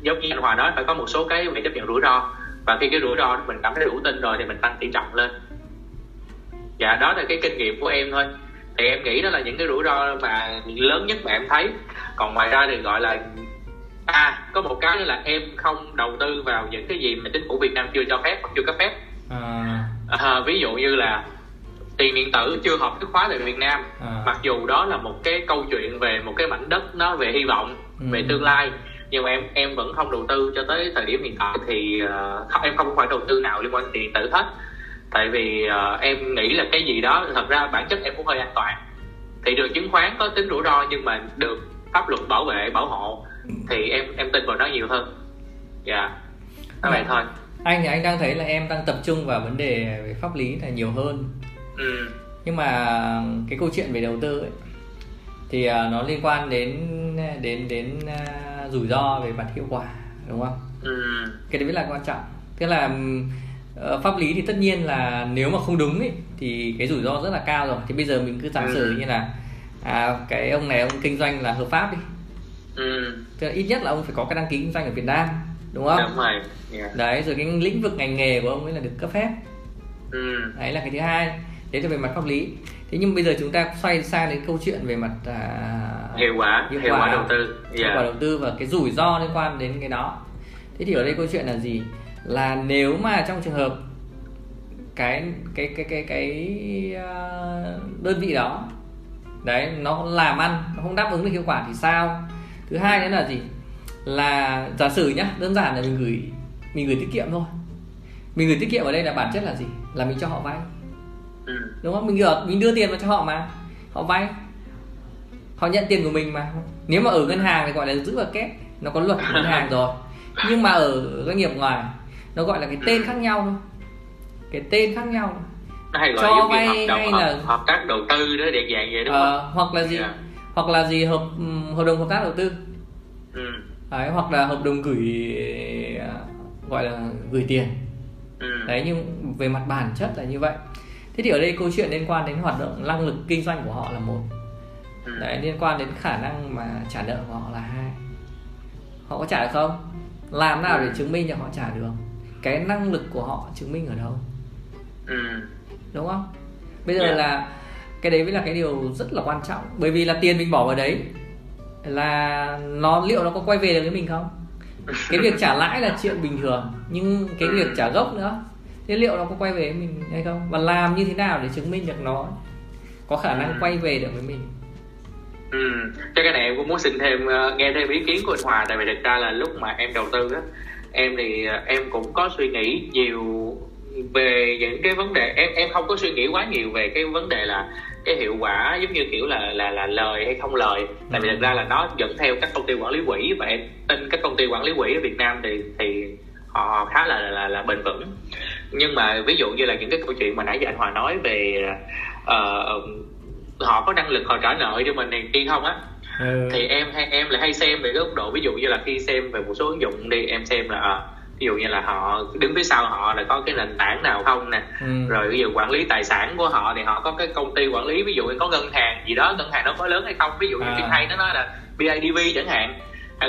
S2: giống như anh hòa nói phải có một số cái phải chấp nhận rủi ro. Và khi cái rủi ro mình cảm thấy đủ tin rồi thì mình tăng tỷ trọng lên. Dạ đó là cái kinh nghiệm của em thôi. Thì em nghĩ đó là những cái rủi ro mà lớn nhất mà em thấy. Còn ngoài ra thì gọi là à có một cái là em không đầu tư vào những cái gì mà chính phủ Việt Nam chưa cho phép hoặc chưa cấp phép à. À, ví dụ như là tiền điện tử chưa hợp thức khóa tại Việt Nam à. mặc dù đó là một cái câu chuyện về một cái mảnh đất nó về hy vọng ừ. về tương lai nhưng mà em em vẫn không đầu tư cho tới thời điểm hiện tại thì uh, em không có khoản đầu tư nào liên quan đến tiền điện tử hết tại vì uh, em nghĩ là cái gì đó thật ra bản chất em cũng hơi an toàn thị trường chứng khoán có tính rủi ro nhưng mà được pháp luật bảo vệ bảo hộ thì em em tin vào nó nhiều hơn dạ yeah.
S1: vậy dạ. thôi anh thì anh đang thấy là em đang tập trung vào vấn đề về pháp lý là nhiều hơn ừ. nhưng mà cái câu chuyện về đầu tư ấy thì uh, nó liên quan đến đến đến uh, rủi ro về mặt hiệu quả đúng không ừ. cái đấy là quan trọng tức là uh, pháp lý thì tất nhiên là nếu mà không đúng ấy thì cái rủi ro rất là cao rồi thì bây giờ mình cứ giả sử ừ. như là à, cái ông này ông kinh doanh là hợp pháp đi ừ. ít nhất là ông phải có cái đăng ký kinh doanh ở Việt Nam đúng không? Đúng rồi yeah. đấy rồi cái lĩnh vực ngành nghề của ông ấy là được cấp phép. Ừ. đấy là cái thứ hai. Đấy là về mặt pháp lý. Thế nhưng bây giờ chúng ta xoay sang đến câu chuyện về mặt
S2: uh, hiệu quả hiệu, hiệu quả, quả. đầu tư.
S1: Yeah. hiệu quả đầu tư và cái rủi ro liên quan đến cái đó. Thế thì ở đây câu chuyện là gì? Là nếu mà trong trường hợp cái cái cái cái cái uh, đơn vị đó đấy nó làm ăn nó không đáp ứng được hiệu quả thì sao thứ hai nữa là gì? Là giả sử nhá đơn giản là mình gửi mình gửi tiết kiệm thôi. Mình gửi tiết kiệm ở đây là bản chất là gì? Là mình cho họ vay. Ừ. đúng không? Mình gửi mình đưa tiền vào cho họ mà. Họ vay. Họ nhận tiền của mình mà. Nếu mà ở ngân hàng thì gọi là giữ vào kép. Nó có luật ngân hàng rồi. Nhưng mà ở doanh nghiệp ngoài nó gọi là cái tên khác nhau thôi. Cái tên khác nhau.
S2: Hay gọi cho vay hợp hay là hợp tác đầu tư đó để dạng vậy đúng à,
S1: không? hoặc là gì? Yeah. Hoặc là gì hợp hợp đồng hợp tác đầu tư ừ. đấy hoặc là hợp đồng gửi gọi là gửi tiền ừ. đấy nhưng về mặt bản chất là như vậy thế thì ở đây câu chuyện liên quan đến hoạt động năng lực kinh doanh của họ là một ừ. đấy liên quan đến khả năng mà trả nợ của họ là hai họ có trả được không làm nào để ừ. chứng minh cho họ trả được cái năng lực của họ chứng minh ở đâu ừ. đúng không bây giờ yeah. Dạ. là cái đấy mới là cái điều rất là quan trọng. Bởi vì là tiền mình bỏ vào đấy là nó liệu nó có quay về được với mình không? Cái việc trả lãi là chuyện bình thường nhưng cái việc trả gốc nữa. Thế liệu nó có quay về với mình hay không? Và làm như thế nào để chứng minh được nó có khả năng quay về được với mình?
S2: Ừ, cho cái này em cũng muốn xin thêm uh, nghe thêm ý kiến của anh Hòa tại vì thực ra là lúc mà em đầu tư á em thì uh, em cũng có suy nghĩ nhiều về những cái vấn đề. Em em không có suy nghĩ quá nhiều về cái vấn đề là cái hiệu quả giống như kiểu là là là lời hay không lời tại vì ừ. thực ra là nó dẫn theo các công ty quản lý quỹ và em tin các công ty quản lý quỹ ở Việt Nam thì thì họ khá là là là bền vững nhưng mà ví dụ như là những cái câu chuyện mà nãy giờ anh Hòa nói về uh, họ có năng lực họ trả nợ cho mình này kia không á ừ. thì em hay em lại hay xem về cái góc độ ví dụ như là khi xem về một số ứng dụng đi em xem là uh, ví dụ như là họ đứng phía sau họ là có cái nền tảng nào không nè ừ. rồi ví dụ quản lý tài sản của họ thì họ có cái công ty quản lý ví dụ như có ngân hàng gì đó ngân hàng nó có lớn hay không ví dụ như à. hay nó nói là BIDV chẳng hạn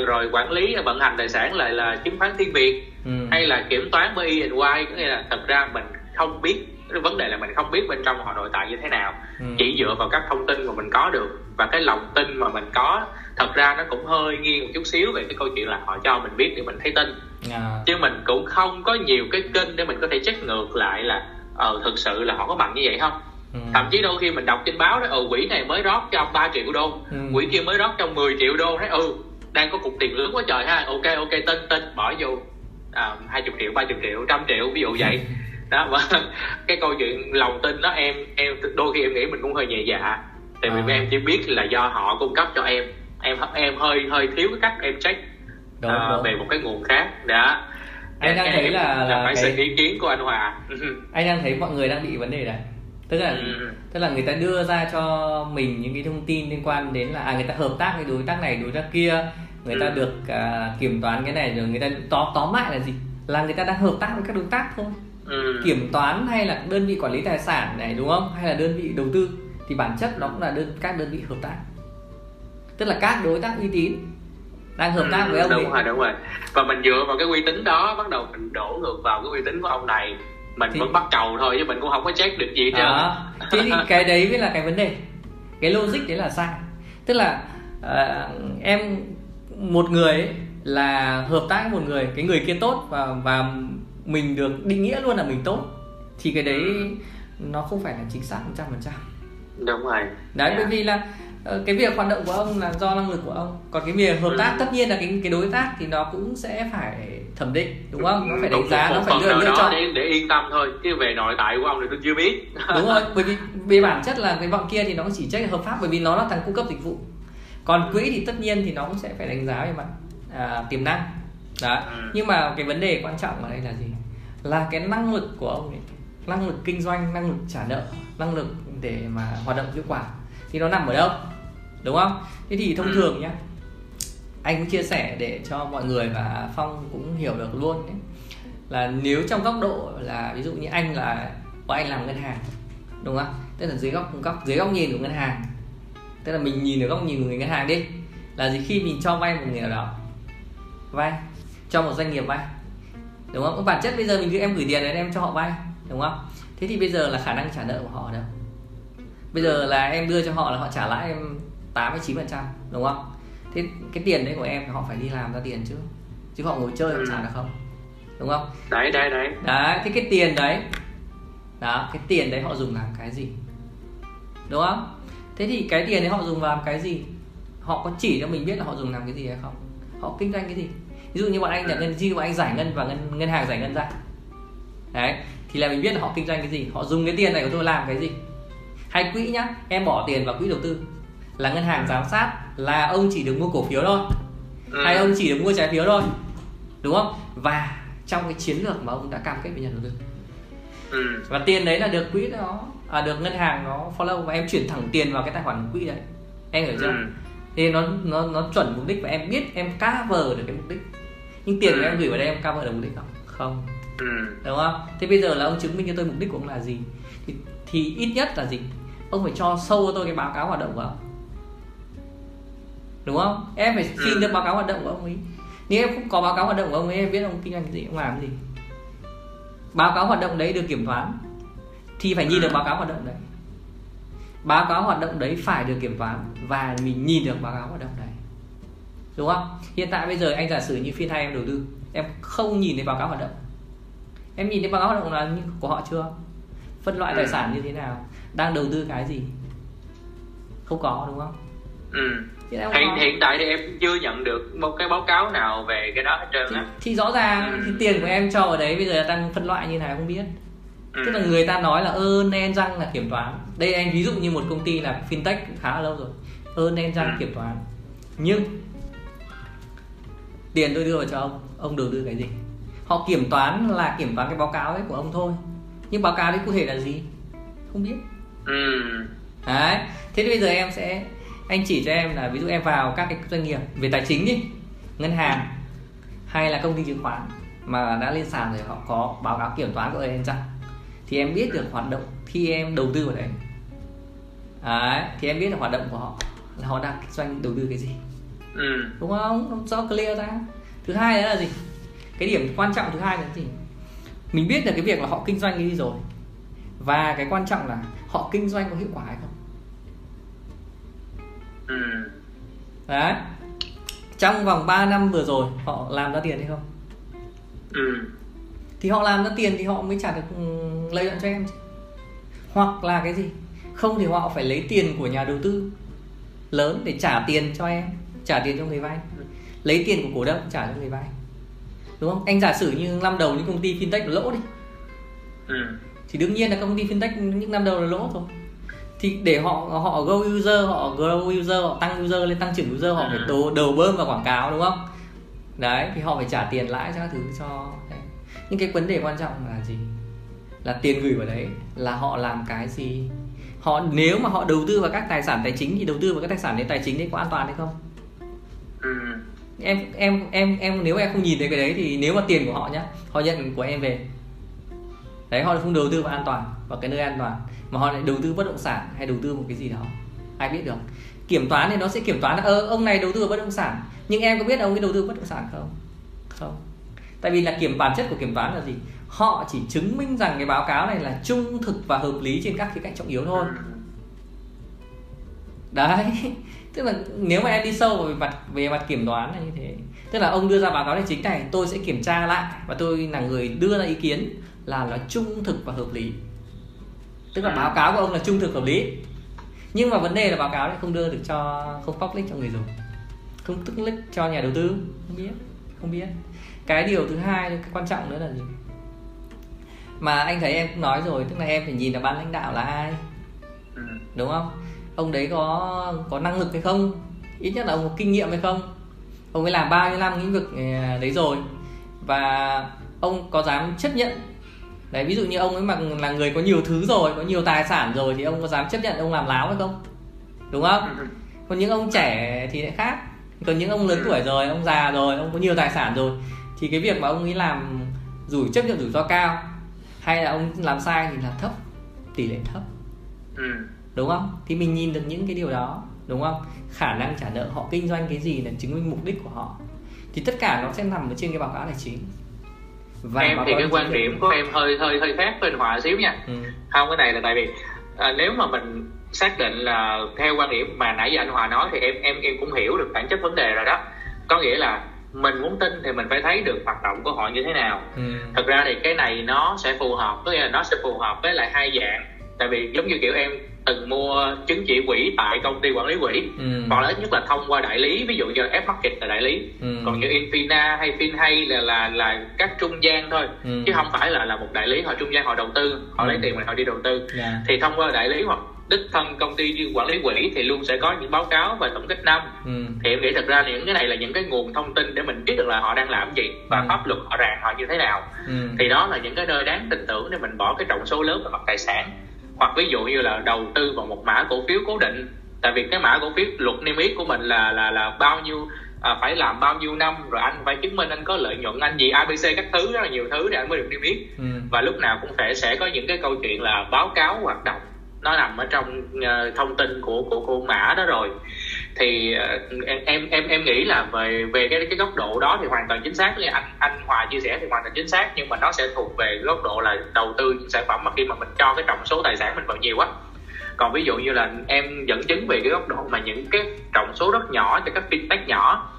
S2: rồi quản lý vận hành tài sản lại là chứng khoán thiên việt ừ. hay là kiểm toán bởi Y có nghĩa là thật ra mình không biết vấn đề là mình không biết bên trong họ nội tại như thế nào ừ. chỉ dựa vào các thông tin mà mình có được và cái lòng tin mà mình có thật ra nó cũng hơi nghiêng một chút xíu về cái câu chuyện là họ cho mình biết để mình thấy tin à. chứ mình cũng không có nhiều cái kênh để mình có thể check ngược lại là ờ thực sự là họ có bằng như vậy không ừ. thậm chí đôi khi mình đọc trên báo đó ừ quỹ này mới rót cho 3 triệu đô ừ. quỹ kia mới rót cho 10 triệu đô đấy ừ đang có cục tiền lớn quá trời ha ok ok tin tin bỏ vô à, hai chục triệu ba chục triệu trăm triệu ví dụ vậy đó và cái câu chuyện lòng tin đó em em đôi khi em nghĩ mình cũng hơi nhẹ dạ tại vì
S1: À.
S2: em chỉ biết là do họ cung cấp cho em em em hơi hơi thiếu cái cách em check
S1: Đúng,
S2: ờ,
S1: đúng.
S2: về một cái nguồn khác. Đó
S1: Anh đang
S2: Em-
S1: thấy là- là
S2: phải
S1: cái-
S2: xin ý kiến của anh Hòa.
S1: Anh đang thấy mọi người đang bị vấn đề này. Tức là
S2: Ừ.
S1: tức là người ta đưa ra cho mình những cái thông tin liên quan đến là à người ta hợp tác với đối tác này đối tác kia. Người ta
S2: Ừ.
S1: được à, kiểm toán cái này rồi người ta tóm tóm lại là gì? Là người ta đang hợp tác với các đối tác thôi.
S2: Ừ.
S1: kiểm toán hay là đơn vị quản lý tài sản này đúng không? Hay là đơn vị đầu tư. Thì bản chất nó cũng là đơn các đơn vị hợp tác tức là các đối tác uy tín đang hợp tác với ông
S2: Ừ, đúng
S1: ấy.
S2: rồi đúng rồi. Và mình dựa vào cái uy tín đó bắt đầu mình đổ ngược vào cái uy tín của ông này. Mình
S1: Thì-
S2: vẫn bắt cầu thôi chứ mình cũng không có check được gì
S1: đó. Thế thì cái đấy mới là cái vấn đề. Cái logic đấy là sai. Tức là ờ, em một người ấy là hợp tác với một người cái người kia tốt và và mình được định nghĩa luôn là mình tốt thì cái đấy nó không phải là chính xác 100%
S2: đúng rồi.
S1: Đấy
S2: Dạ.
S1: bởi vì là cái việc hoạt động của ông là do năng lực của ông. Còn cái việc hợp tác
S2: Ừ.
S1: tất nhiên là cái cái đối tác thì nó cũng sẽ phải thẩm định đúng không? Nó phải đánh giá nó phải
S2: phần
S1: lựa chọn.
S2: để, để yên tâm thôi chứ về nội tại của ông thì tôi chưa biết.
S1: Đúng rồi bởi vì về bản chất là cái bọn kia thì nó chỉ check hợp pháp bởi vì nó là thằng cung cấp dịch vụ. Còn quỹ thì tất nhiên thì nó cũng sẽ phải đánh giá về mặt à, tiềm năng. Đó.
S2: Ừ.
S1: nhưng mà cái vấn đề quan trọng ở đây là gì? Là cái năng lực của ông ấy năng lực kinh doanh năng lực trả nợ năng lực để mà hoạt động hiệu quả thì nó nằm ở đâu đúng không? Thế thì thông
S2: Ừ.
S1: thường nhá anh cũng chia sẻ để cho mọi người và phong cũng hiểu được luôn đấy. Là nếu trong góc độ là ví dụ như anh là của anh làm ngân hàng đúng không? Tức là dưới góc góc dưới góc nhìn của ngân hàng. Tức là mình nhìn ở góc nhìn của người ngân hàng đi. Là gì? Khi mình cho vay một người nào đó vay cho một doanh nghiệp vay đúng không? Bản chất bây giờ mình cứ em gửi tiền đến em cho họ vay đúng không? Thế thì bây giờ là khả năng trả nợ của họ đâu? Bây giờ là em đưa cho họ là họ trả lãi em 8 chín phần trăm đúng không? Thế cái tiền đấy của em thì họ phải đi làm ra tiền chứ chứ họ ngồi chơi họ trả được không đúng không?
S2: Đấy đấy đấy.
S1: Đấy thế cái tiền đấy đó cái tiền đấy họ dùng làm cái gì? Đúng không? Thế thì cái tiền đấy họ dùng làm cái gì? Họ có chỉ cho mình biết là họ dùng làm cái gì hay không? Họ kinh doanh cái gì? Ví dụ như bọn anh nhận ngân chi bọn anh giải ngân và ngân ngân hàng giải ngân ra. Đấy thì là mình biết là họ kinh doanh cái gì họ dùng cái tiền này của tôi làm cái gì. Hay quỹ nhá em bỏ tiền vào quỹ đầu tư là ngân hàng giám sát là ông chỉ được mua cổ phiếu thôi.
S2: Ừ.
S1: hay ông chỉ được mua trái phiếu thôi. Đúng không? Và trong cái chiến lược mà ông đã cam kết với nhà đầu tư.
S2: Ừ.
S1: và tiền đấy là được quỹ đó à, được ngân hàng nó follow và em chuyển thẳng tiền vào cái tài khoản quỹ đấy. Em hiểu chưa?
S2: Ừ.
S1: thì nó nó nó chuẩn mục đích và em biết em cover được cái mục đích. Nhưng tiền
S2: Ừ.
S1: em gửi vào đây em cover được mục đích không? Không.
S2: Ừ.
S1: đúng không? Thế bây giờ là ông chứng minh cho tôi mục đích của ông là gì? Thì, thì ít nhất là gì? Ông phải cho sâu cho tôi cái báo cáo hoạt động của ông đúng không? Em phải xin
S2: Ừ.
S1: được báo cáo hoạt động của ông ấy. Nếu em không có báo cáo hoạt động của ông ấy em biết ông kinh doanh cái gì ông làm cái gì. Báo cáo hoạt động đấy được kiểm toán thì phải nhìn được báo cáo hoạt động đấy. Báo cáo hoạt động đấy phải được kiểm toán và mình nhìn được báo cáo hoạt động đấy. Đúng không? Hiện tại bây giờ anh giả sử như phiên hai em đầu tư em không nhìn thấy báo cáo hoạt động. Em nhìn thấy báo cáo hoạt động là của họ chưa? Phân loại tài
S2: Ừ.
S1: sản như thế nào? Đang đầu tư cái gì? Không có đúng không?
S2: Ừ.
S1: Em
S2: hiện hiện tại thì em chưa nhận được một cái báo cáo nào về cái đó hết trơn á.
S1: thì rõ ràng
S2: Ừ.
S1: thì tiền của em cho ở đấy bây giờ đang phân loại như nào không biết.
S2: Ừ.
S1: tức là người ta nói là ơn en răng là kiểm toán. Đây anh ví dụ như một công ty là fintech khá là lâu rồi. Ơn en răng
S2: Ừ.
S1: kiểm toán. Nhưng tiền tôi đưa vào cho ông ông đầu tư cái gì? Họ kiểm toán là kiểm toán cái báo cáo ấy của ông thôi. Nhưng báo cáo đấy cụ thể là gì? Không biết.
S2: Ừ.
S1: đấy. Thế thì bây giờ em sẽ anh chỉ cho em là ví dụ em vào các cái doanh nghiệp về tài chính đi ngân hàng hay là công ty chứng khoán mà đã lên sàn rồi họ có báo cáo kiểm toán của em chăng thì em biết được hoạt động khi em đầu tư vào đấy. Đấy thì em biết được hoạt động của họ là họ đang kinh doanh đầu tư cái gì.
S2: Ừ.
S1: đúng không? Nó cho clear ra. Thứ hai là gì? Cái điểm quan trọng thứ hai là gì? Mình biết được cái việc là họ kinh doanh cái gì rồi. Và cái quan trọng là họ kinh doanh có hiệu quả hay không
S2: Ừ.
S1: đấy trong vòng 3 năm vừa rồi họ làm ra tiền hay không
S2: Ừ.
S1: thì họ làm ra tiền thì họ mới trả được ừ, lợi nhuận cho em chứ. hoặc là cái gì không thì họ phải lấy tiền của nhà đầu tư lớn để trả tiền cho em trả tiền cho người vay lấy tiền của cổ đông trả cho người vay đúng không anh giả sử như năm đầu những công ty fintech lỗ đi ừ. thì đương nhiên là công ty fintech những năm đầu là lỗ thôi thì để họ họ go user họ grow user họ tăng user lên tăng trưởng user họ phải đầu, ừ. đầu bơm vào quảng cáo đúng không đấy thì họ phải trả tiền lãi cho các thứ cho đấy. nhưng cái vấn đề quan trọng là gì là tiền gửi vào đấy là họ làm cái gì họ nếu mà họ đầu tư vào các tài sản tài chính thì đầu tư vào các tài sản đấy tài chính đấy có an toàn hay không ừ. em em em em nếu em không nhìn thấy cái đấy thì nếu mà tiền của họ nhá họ nhận của em về đấy họ không đầu tư vào an toàn và cái nơi an toàn. Mà họ lại đầu tư bất động sản hay đầu tư một cái gì đó. Ai biết được. Kiểm toán thì nó sẽ kiểm toán là ơ ông này đầu tư vào bất động sản, nhưng em có biết ông ấy đầu tư bất động sản không? Không. Tại vì là kiểm bản chất của kiểm toán là gì? Họ chỉ chứng minh rằng cái báo cáo này là trung thực và hợp lý trên các khía cạnh trọng yếu thôi. Đấy. Tức là nếu mà em đi sâu về mặt về mặt kiểm toán là như thế. Tức là ông đưa ra báo cáo tài chính này, tôi sẽ kiểm tra lại và tôi là người đưa ra ý kiến là nó trung thực và hợp lý tức là báo cáo của ông là trung thực hợp lý. Nhưng mà vấn đề là báo cáo lại không đưa được cho không public cho người dùng. Không tức lích cho nhà đầu tư. Không biết không biết. Cái điều thứ hai cái quan trọng nữa là gì? Mà anh thấy em cũng nói rồi tức là em phải nhìn là ban lãnh đạo là ai. Ừ. đúng không? Ông đấy có có năng lực hay không? Ít nhất là ông có kinh nghiệm hay không? Ông ấy làm bao nhiêu năm lĩnh vực ờ, đấy rồi. Và ông có dám chấp nhận đấy ví dụ như ông ấy mà là người có nhiều thứ rồi có nhiều tài sản rồi thì ông có dám chấp nhận ông làm láo hay không? Đúng không? Ừ. còn những ông trẻ thì lại khác. Còn những ông lớn tuổi rồi ông già rồi ông có nhiều tài sản rồi thì cái việc mà ông ấy làm rủi chấp nhận rủi ro cao hay là ông làm sai thì là thấp tỷ lệ thấp. Ừ. đúng không? Thì mình nhìn được những cái điều đó đúng không? Khả năng trả nợ họ kinh doanh cái gì là chứng minh mục đích của họ. Thì tất cả nó sẽ nằm ở trên cái báo cáo tài chính
S2: và em thì cái quan điểm của em hơi hơi hơi khác với hòa xíu nha. Ừ. không cái này là tại vì à, nếu mà mình xác định là theo quan điểm mà nãy giờ anh hòa nói thì em em em cũng hiểu được bản chất vấn đề rồi đó. Có nghĩa là mình muốn tin thì mình phải thấy được hoạt động của họ như thế nào. Ừ. thật ra thì cái này nó sẽ phù hợp có nghĩa là nó sẽ phù hợp với lại hai dạng. Tại vì giống như kiểu em từng mua chứng chỉ quỹ tại công ty quản lý quỹ ừ. hoặc là ít nhất là thông qua đại lý ví dụ như F Market là đại lý ừ. còn như Infina hay FinHay là là là các trung gian thôi ừ. chứ không phải là là một đại lý họ trung gian họ đầu tư họ ừ. lấy tiền mà họ đi đầu tư yeah. Dạ. thì thông qua đại lý hoặc đích thân công ty quản lý quỹ thì luôn sẽ có những báo cáo và tổng kết năm ừ. thì em nghĩ thật ra những cái này là những cái nguồn thông tin để mình biết được là họ đang làm gì và ừ. pháp luật họ ràng họ như thế nào ừ. thì đó là những cái nơi đáng tin tưởng để mình bỏ cái trọng số lớn về mặt tài sản hoặc ví dụ như là đầu tư vào một mã cổ phiếu cố định tại vì cái mã cổ phiếu luật niêm yết của mình là là là bao nhiêu à, phải làm bao nhiêu năm rồi anh phải chứng minh anh có lợi nhuận anh gì abc các thứ rất là nhiều thứ để anh mới được niêm yết ừ. và lúc nào cũng phải sẽ có những cái câu chuyện là báo cáo hoạt động nó nằm ở trong uh, thông tin của của của mã đó rồi. Thì uh, em em em nghĩ là về về cái cái góc độ đó thì hoàn toàn chính xác. Như anh anh Hòa chia sẻ thì hoàn toàn chính xác nhưng mà nó sẽ thuộc về góc độ là đầu tư những sản phẩm mà khi mà mình cho cái trọng số tài sản mình vào nhiều quá. Còn ví dụ như là em dẫn chứng về cái góc độ mà những cái trọng số rất nhỏ cho các fintech nhỏ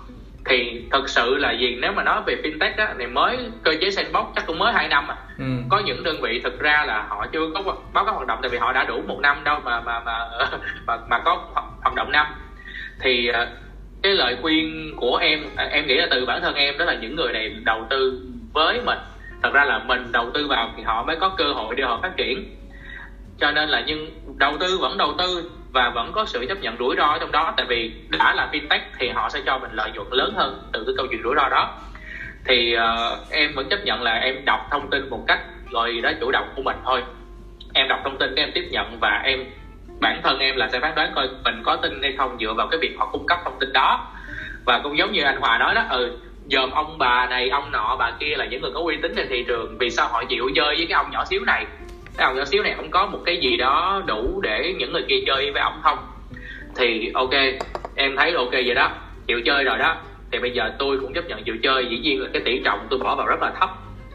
S2: thì thật sự là gì? Nếu mà nói về fintech á thì mới cơ chế sandbox chắc cũng mới hai năm à. Ừ. có những đơn vị thực ra là họ chưa có báo cáo hoạt động tại vì họ đã đủ một năm đâu mà mà mà mà, mà có hoạt động năm. Thì ờ, cái lời khuyên của em à, em nghĩ là từ bản thân em đó là những người này đầu tư với mình. Thật ra là mình đầu tư vào thì họ mới có cơ hội để họ phát triển. Cho nên là nhưng đầu tư vẫn đầu tư và vẫn có sự chấp nhận rủi ro trong đó tại vì đã là fintech thì họ sẽ cho mình lợi nhuận lớn hơn từ cái câu chuyện rủi ro đó. Thì uh, em vẫn chấp nhận là em đọc thông tin một cách rồi đó chủ động của mình thôi. Em đọc thông tin em tiếp nhận và em bản thân em là sẽ phán đoán coi mình có tin hay không dựa vào cái việc họ cung cấp thông tin đó. Và cũng giống như anh Hòa nói đó ừ dòm ông bà này ông nọ bà kia là những người có uy tín trên thị trường vì sao họ chịu chơi với cái ông nhỏ xíu này? Cái ông nhỏ xíu này không có một cái gì đó đủ để những người kia chơi với ông không. Thì ok em thấy ok vậy đó. Chịu chơi rồi đó. Thì bây giờ tôi cũng chấp nhận chịu chơi. Dĩ nhiên là cái tỷ trọng tôi bỏ vào rất là thấp.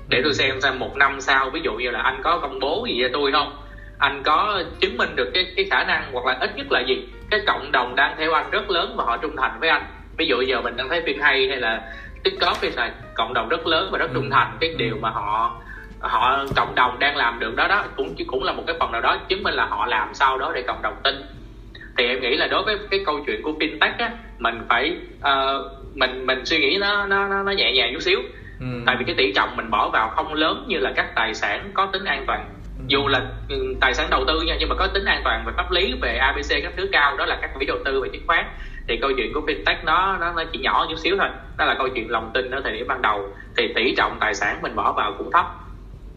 S2: Để tôi xem xem một năm sau ví dụ như là anh có công bố gì cho tôi không? Anh có chứng minh được cái cái khả năng hoặc là ít nhất là gì? Cái cộng đồng đang theo anh rất lớn và họ trung thành với anh. Ví dụ giờ mình đang thấy phim hay hay là tiktok hay là cộng đồng rất lớn và rất trung thành. Cái điều mà họ họ cộng đồng đang làm được đó đó cũng cũng là một cái phần nào đó chứng minh là họ làm sao đó để cộng đồng tin. Thì em nghĩ là đối với cái câu chuyện của fintech á mình phải uh, mình mình suy nghĩ nó nó nó nhẹ nhàng chút xíu. Ừ. tại vì cái tỷ trọng mình bỏ vào không lớn như là các tài sản có tính an toàn. Ừ. dù là ừ, tài sản đầu tư nha nhưng mà có tính an toàn về pháp lý về abc các thứ cao đó là các quỹ đầu tư về chứng khoán. Thì câu chuyện của fintech nó nó, nó chỉ nhỏ chút xíu thôi. Đó là câu chuyện lòng tin ở thời điểm ban đầu. Thì tỷ trọng tài sản mình bỏ vào cũng thấp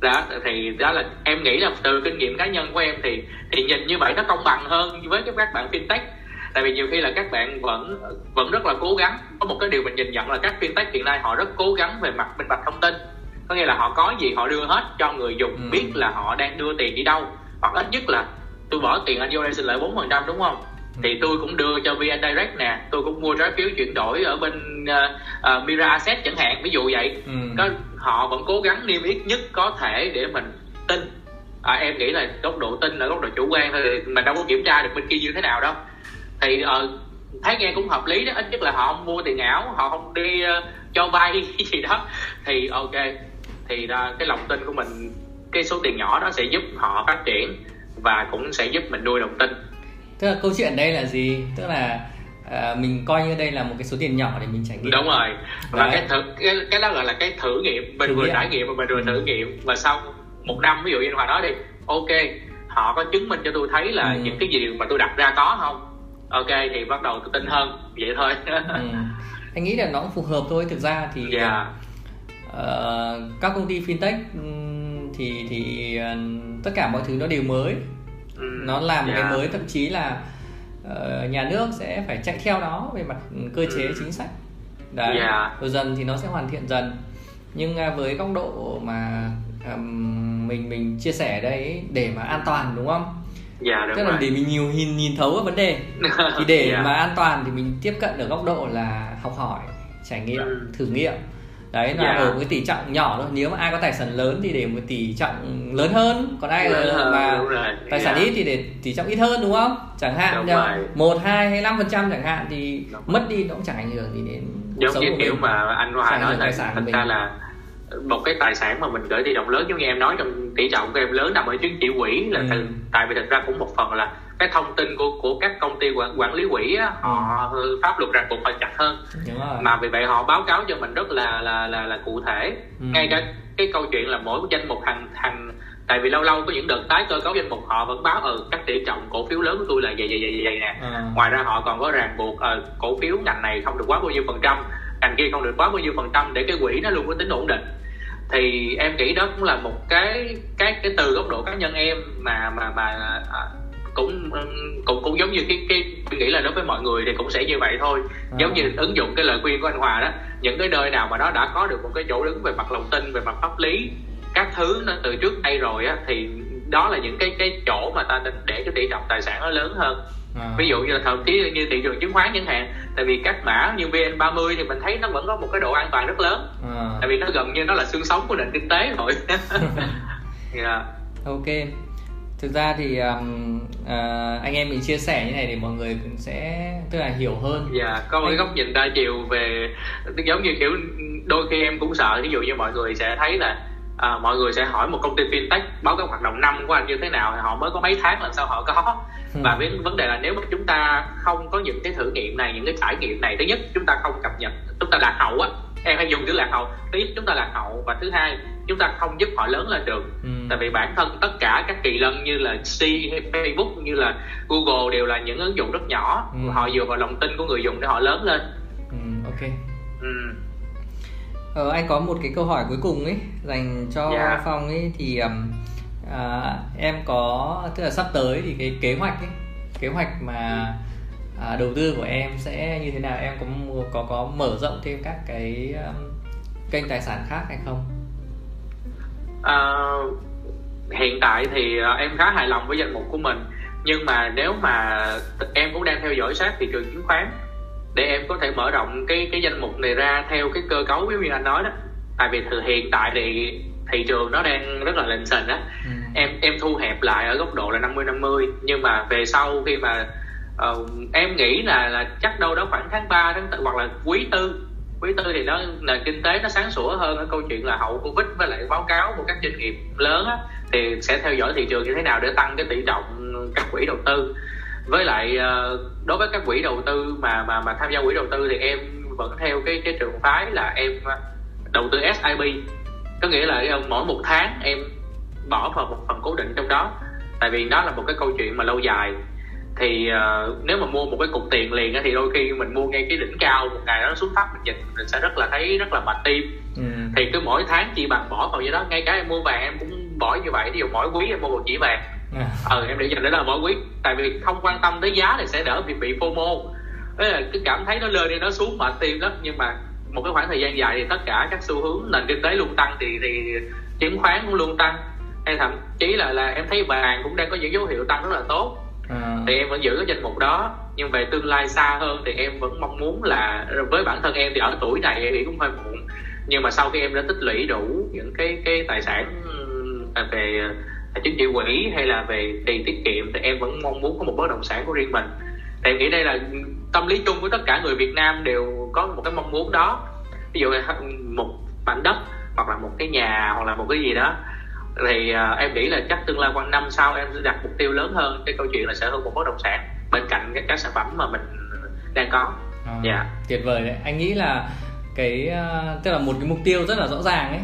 S2: đó thì đó là em nghĩ là từ kinh nghiệm cá nhân của em thì thì nhìn như vậy nó công bằng hơn với các bạn fintech tại vì nhiều khi là các bạn vẫn vẫn rất là cố gắng có một cái điều mình nhìn nhận là các fintech hiện nay họ rất cố gắng về mặt minh bạch thông tin có nghĩa là họ có gì họ đưa hết cho người dùng ừ. biết là họ đang đưa tiền đi đâu hoặc ít nhất là tôi bỏ tiền anh vô đây xin lợi bốn phần trăm đúng không. Thì tôi cũng đưa cho VN Direct nè tôi cũng mua trái phiếu chuyển đổi ở bên uh, uh, Mira Asset chẳng hạn ví dụ vậy. Ừ. có họ vẫn cố gắng niêm yết nhất có thể để mình tin. À, em nghĩ là góc độ tin là góc độ chủ quan thôi mình đâu có kiểm tra được bên kia như thế nào đâu. Thì uh, thấy nghe cũng hợp lý đó ít nhất là họ không mua tiền ảo họ không đi uh, cho vay gì đó. Thì ok. Thì uh, cái lòng tin của mình cái số tiền nhỏ đó sẽ giúp họ phát triển và cũng sẽ giúp mình nuôi lòng tin
S1: tức là câu chuyện đây là gì tức là à, mình coi như đây là một cái số tiền nhỏ để mình trải nghiệm
S2: đúng rồi và cái thử cái, cái đó gọi là cái thử nghiệm mình thử vừa nghiệm. trải nghiệm và mình vừa thử ừ. nghiệm và sau một năm ví dụ như hòa nói đi ok họ có chứng minh cho tôi thấy là ừ. những cái gì mà tôi đặt ra có không ok thì bắt đầu tôi tin hơn vậy thôi ừ.
S1: anh nghĩ là nó cũng phù hợp thôi thực ra thì yeah. Dạ. uh, các công ty fintech thì thì uh, tất cả mọi thứ nó đều mới ừ. nó làm yeah. cái dạ. mới thậm chí là uh, nhà nước sẽ phải chạy theo nó về mặt cơ chế ừ. chính sách đấy yeah. Dạ. rồi dần thì nó sẽ hoàn thiện dần nhưng uh, với góc độ mà um, mình mình chia sẻ đây để mà an toàn đúng không
S2: dạ đúng
S1: tức là để mình nhiều nhìn nhìn thấu cái vấn đề thì để yeah. mà an toàn thì mình tiếp cận ở góc độ là học hỏi trải nghiệm ừ. thử nghiệm đấy là yeah. ở một cái tỷ trọng nhỏ thôi. Nếu mà ai có tài sản lớn thì để một tỷ trọng lớn hơn. Còn ai lớn mà tài sản yeah. ít thì để tỷ trọng ít hơn đúng không? Chẳng hạn một hai hay năm phần trăm chẳng hạn thì đúng mất đi nó cũng chẳng ảnh hưởng gì đến
S2: giống như kiểu mà anh Hoa nói là tài sản thật ra là một cái tài sản mà mình gửi tỷ trọng lớn giống như em nói trong tỷ trọng của em lớn nằm ở chứng chỉ quỹ là ừ. tại vì thực ra cũng một phần là cái thông tin của của các công ty quản, quản lý quỹ á, họ ừ. pháp luật ràng buộc phải chặt hơn mà vì vậy họ báo cáo cho mình rất là là là, là cụ thể ừ. ngay cả cái câu chuyện là mỗi danh mục hàng hàng tại vì lâu lâu có những đợt tái cơ cấu danh mục họ vẫn báo ở ừ, các tỷ trọng cổ phiếu lớn của tôi là vậy vậy vậy vậy nè à. ngoài ra họ còn có ràng buộc uh, cổ phiếu ngành này không được quá bao nhiêu phần trăm ngành kia không được quá bao nhiêu phần trăm để cái quỹ nó luôn có tính ổn định thì em nghĩ đó cũng là một cái cái cái từ góc độ cá nhân em mà mà mà à, cũng cũng cũng giống như cái cái nghĩ là đối với mọi người thì cũng sẽ như vậy thôi à. giống như ứng dụng cái lời khuyên của anh Hòa đó những cái nơi nào mà nó đã có được một cái chỗ đứng về mặt lòng tin về mặt pháp lý các thứ nó từ trước đây rồi á thì đó là những cái cái chỗ mà ta để cái tỷ trọng tài sản nó lớn hơn à. ví dụ như là thậm chí như thị trường chứng khoán chẳng hạn tại vì các mã như vn 30 thì mình thấy nó vẫn có một cái độ an toàn rất lớn à. tại vì nó gần như nó là xương sống của nền kinh tế rồi
S1: yeah. ok thực ra thì um, uh, anh em mình chia sẻ như này để mọi người cũng sẽ tức là hiểu hơn
S2: dạ có một anh... cái góc nhìn đa chiều về giống như kiểu đôi khi em cũng sợ ví dụ như mọi người sẽ thấy là à, mọi người sẽ hỏi một công ty fintech báo cáo hoạt động năm của anh như thế nào họ mới có mấy tháng làm sao họ có ừ. và với vấn đề là nếu mà chúng ta không có những cái thử nghiệm này những cái trải nghiệm này thứ nhất chúng ta không cập nhật chúng ta lạc hậu á em hay dùng chữ lạc hậu thứ nhất chúng ta lạc hậu và thứ hai chúng ta không giúp họ lớn lên được ừ. tại vì bản thân tất cả các kỳ lân như là C hay Facebook như là Google đều là những ứng dụng rất nhỏ ừ. họ dựa vào lòng tin của người dùng để họ lớn lên
S1: ừ, ok ừ. Ờ, anh có một cái câu hỏi cuối cùng ấy dành cho yeah. Dạ. Phong ấy thì um, à, em có tức là sắp tới thì cái kế hoạch ấy, kế hoạch mà à, đầu tư của em sẽ như thế nào em có có có mở rộng thêm các cái um, kênh tài sản khác hay không?
S2: À, hiện tại thì à, em khá hài lòng với danh mục của mình nhưng mà nếu mà em cũng đang theo dõi sát thị trường chứng khoán để em có thể mở rộng cái cái danh mục này ra theo cái cơ cấu giống như anh nói đó. Tại vì từ hiện tại thì thị trường nó đang rất là lệnh sình á. Ừ. em em thu hẹp lại ở góc độ là 50 50 nhưng mà về sau khi mà uh, em nghĩ là là chắc đâu đó khoảng tháng 3 tháng 4, hoặc là quý tư. Quý tư thì nó nền kinh tế nó sáng sủa hơn ở câu chuyện là hậu covid với lại báo cáo của các doanh nghiệp lớn á thì sẽ theo dõi thị trường như thế nào để tăng cái tỷ trọng các quỹ đầu tư với lại uh, đối với các quỹ đầu tư mà mà mà tham gia quỹ đầu tư thì em vẫn theo cái cái trường phái là em đầu tư SIP có nghĩa là mỗi một tháng em bỏ vào một phần cố định trong đó. Tại vì đó là một cái câu chuyện mà lâu dài. Thì uh, nếu mà mua một cái cục tiền liền thì đôi khi mình mua ngay cái đỉnh cao một ngày nó xuống thấp mình nhìn mình sẽ rất là thấy rất là mệt tim. Ừ. thì cứ mỗi tháng chỉ bằng bỏ vào vậy đó ngay cả em mua vàng em cũng bỏ như vậy. Ví dụ mỗi quý em mua một chỉ vàng à. ờ em để dành để là mỗi quý tại vì không quan tâm tới giá thì sẽ đỡ bị bị fomo. Thế là cứ cảm thấy nó lên đi nó xuống mệt tim lắm. Nhưng mà một cái khoảng thời gian dài thì tất cả các xu hướng nền kinh tế luôn tăng thì thì chứng khoán cũng luôn tăng. Hay thậm chí là là em thấy vàng cũng đang có những dấu hiệu tăng rất là tốt. À. thì em vẫn giữ cái danh mục đó. Nhưng về tương lai xa hơn thì em vẫn mong muốn là với bản thân em thì ở tuổi này em cũng hơi muộn. Nhưng mà sau khi em đã tích lũy đủ những cái cái tài sản à, về chứng chỉ quỹ hay là về tiền tiết kiệm thì em vẫn mong muốn có một bất động sản của riêng mình. Thì em nghĩ đây là tâm lý chung của tất cả người Việt Nam đều có một cái mong muốn đó. Ví dụ là một mảnh đất hoặc là một cái nhà hoặc là một cái gì đó. Thì uh, em nghĩ là chắc tương lai quan năm sau em sẽ đặt mục tiêu lớn hơn. Cái câu chuyện là sở hữu một bất động sản bên cạnh các, các sản phẩm mà mình đang có.
S1: À, yeah. tuyệt vời đấy. Anh nghĩ là cái uh, tức là một cái mục tiêu rất là rõ ràng ấy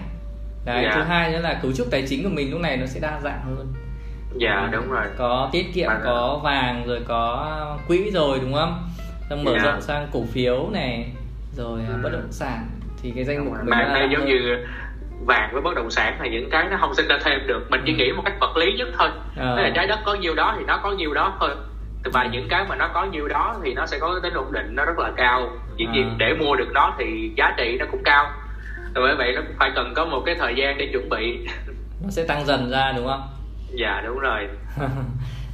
S1: đấy yeah. thứ hai nữa là cấu trúc tài chính của mình lúc này nó sẽ đa dạng hơn
S2: dạ đúng rồi
S1: có tiết kiệm Bạn có vàng rồi có quỹ rồi đúng không xong mở yeah. rộng sang cổ phiếu này rồi ừ. bất động sản thì cái danh mục
S2: mà đây giống như vàng với bất động sản là những cái nó không sinh ra thêm được mình chỉ ừ. nghĩ một cách vật lý nhất thôi à. là trái đất có nhiêu đó thì nó có nhiêu đó thôi và ừ. những cái mà nó có nhiêu đó thì nó sẽ có tính ổn định nó rất là cao dĩ à. nhiên để mua được nó thì giá trị nó cũng cao bởi vậy nó phải cần có một cái thời gian để chuẩn bị
S1: nó sẽ tăng dần ra đúng không
S2: dạ đúng rồi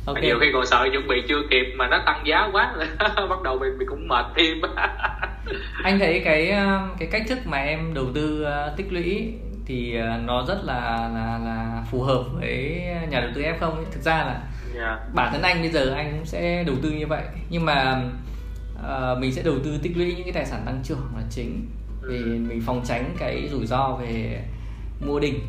S2: okay. nhiều khi còn sợ chuẩn bị chưa kịp mà nó tăng giá quá bắt đầu mình, mình cũng mệt thêm
S1: anh thấy cái ờ, cái cách thức mà em đầu tư uh, tích lũy thì uh, nó rất là là là phù hợp với nhà đầu tư F không ấy. thực ra là yeah. Dạ. bản thân anh bây giờ anh cũng sẽ đầu tư như vậy nhưng mà uh, mình sẽ đầu tư tích lũy những cái tài sản tăng trưởng là chính vì ừ. mình phòng tránh cái rủi ro về mua đỉnh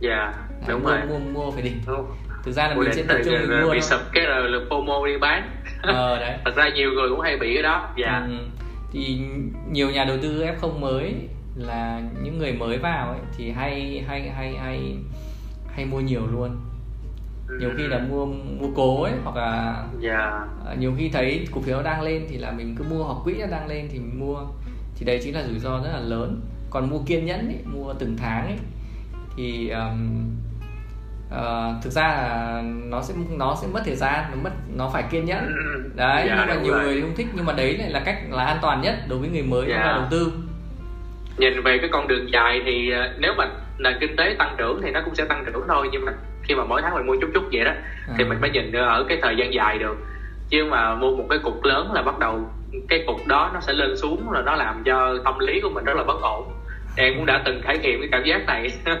S2: dạ yeah, đúng
S1: mua,
S2: rồi
S1: mua mua phải đỉnh đúng thực ra là mình sẽ tập trung mình
S2: mua bị sập cái là, là FOMO đi bán ờ, đấy. thật ra nhiều người cũng hay bị cái đó dạ ừ.
S1: thì nhiều nhà đầu tư F0 mới là những người mới vào ấy thì hay hay hay hay hay mua nhiều luôn nhiều khi là mua mua cố ấy hoặc là yeah. Dạ. nhiều khi thấy cổ phiếu đang lên thì là mình cứ mua hoặc quỹ nó đang lên thì mình mua thì đấy chính là rủi ro rất là lớn còn mua kiên nhẫn ấy, mua từng tháng ấy thì um, uh, thực ra là nó sẽ nó sẽ mất thời gian nó mất nó phải kiên nhẫn ừ. đấy dạ, nhưng mà nhiều rồi. người không thích nhưng mà đấy lại là cách là an toàn nhất đối với người mới dạ. đầu tư
S2: nhìn về cái con đường dài thì ờ, nếu mà nền kinh tế tăng trưởng thì nó cũng sẽ tăng trưởng thôi nhưng mà khi mà mỗi tháng mình mua chút chút vậy đó à. thì mình mới nhìn ở cái thời gian dài được chứ mà mua một cái cục lớn là bắt đầu cái cục đó nó sẽ lên xuống là nó làm cho tâm lý của mình rất là bất ổn em cũng đã từng trải nghiệm cái cảm giác này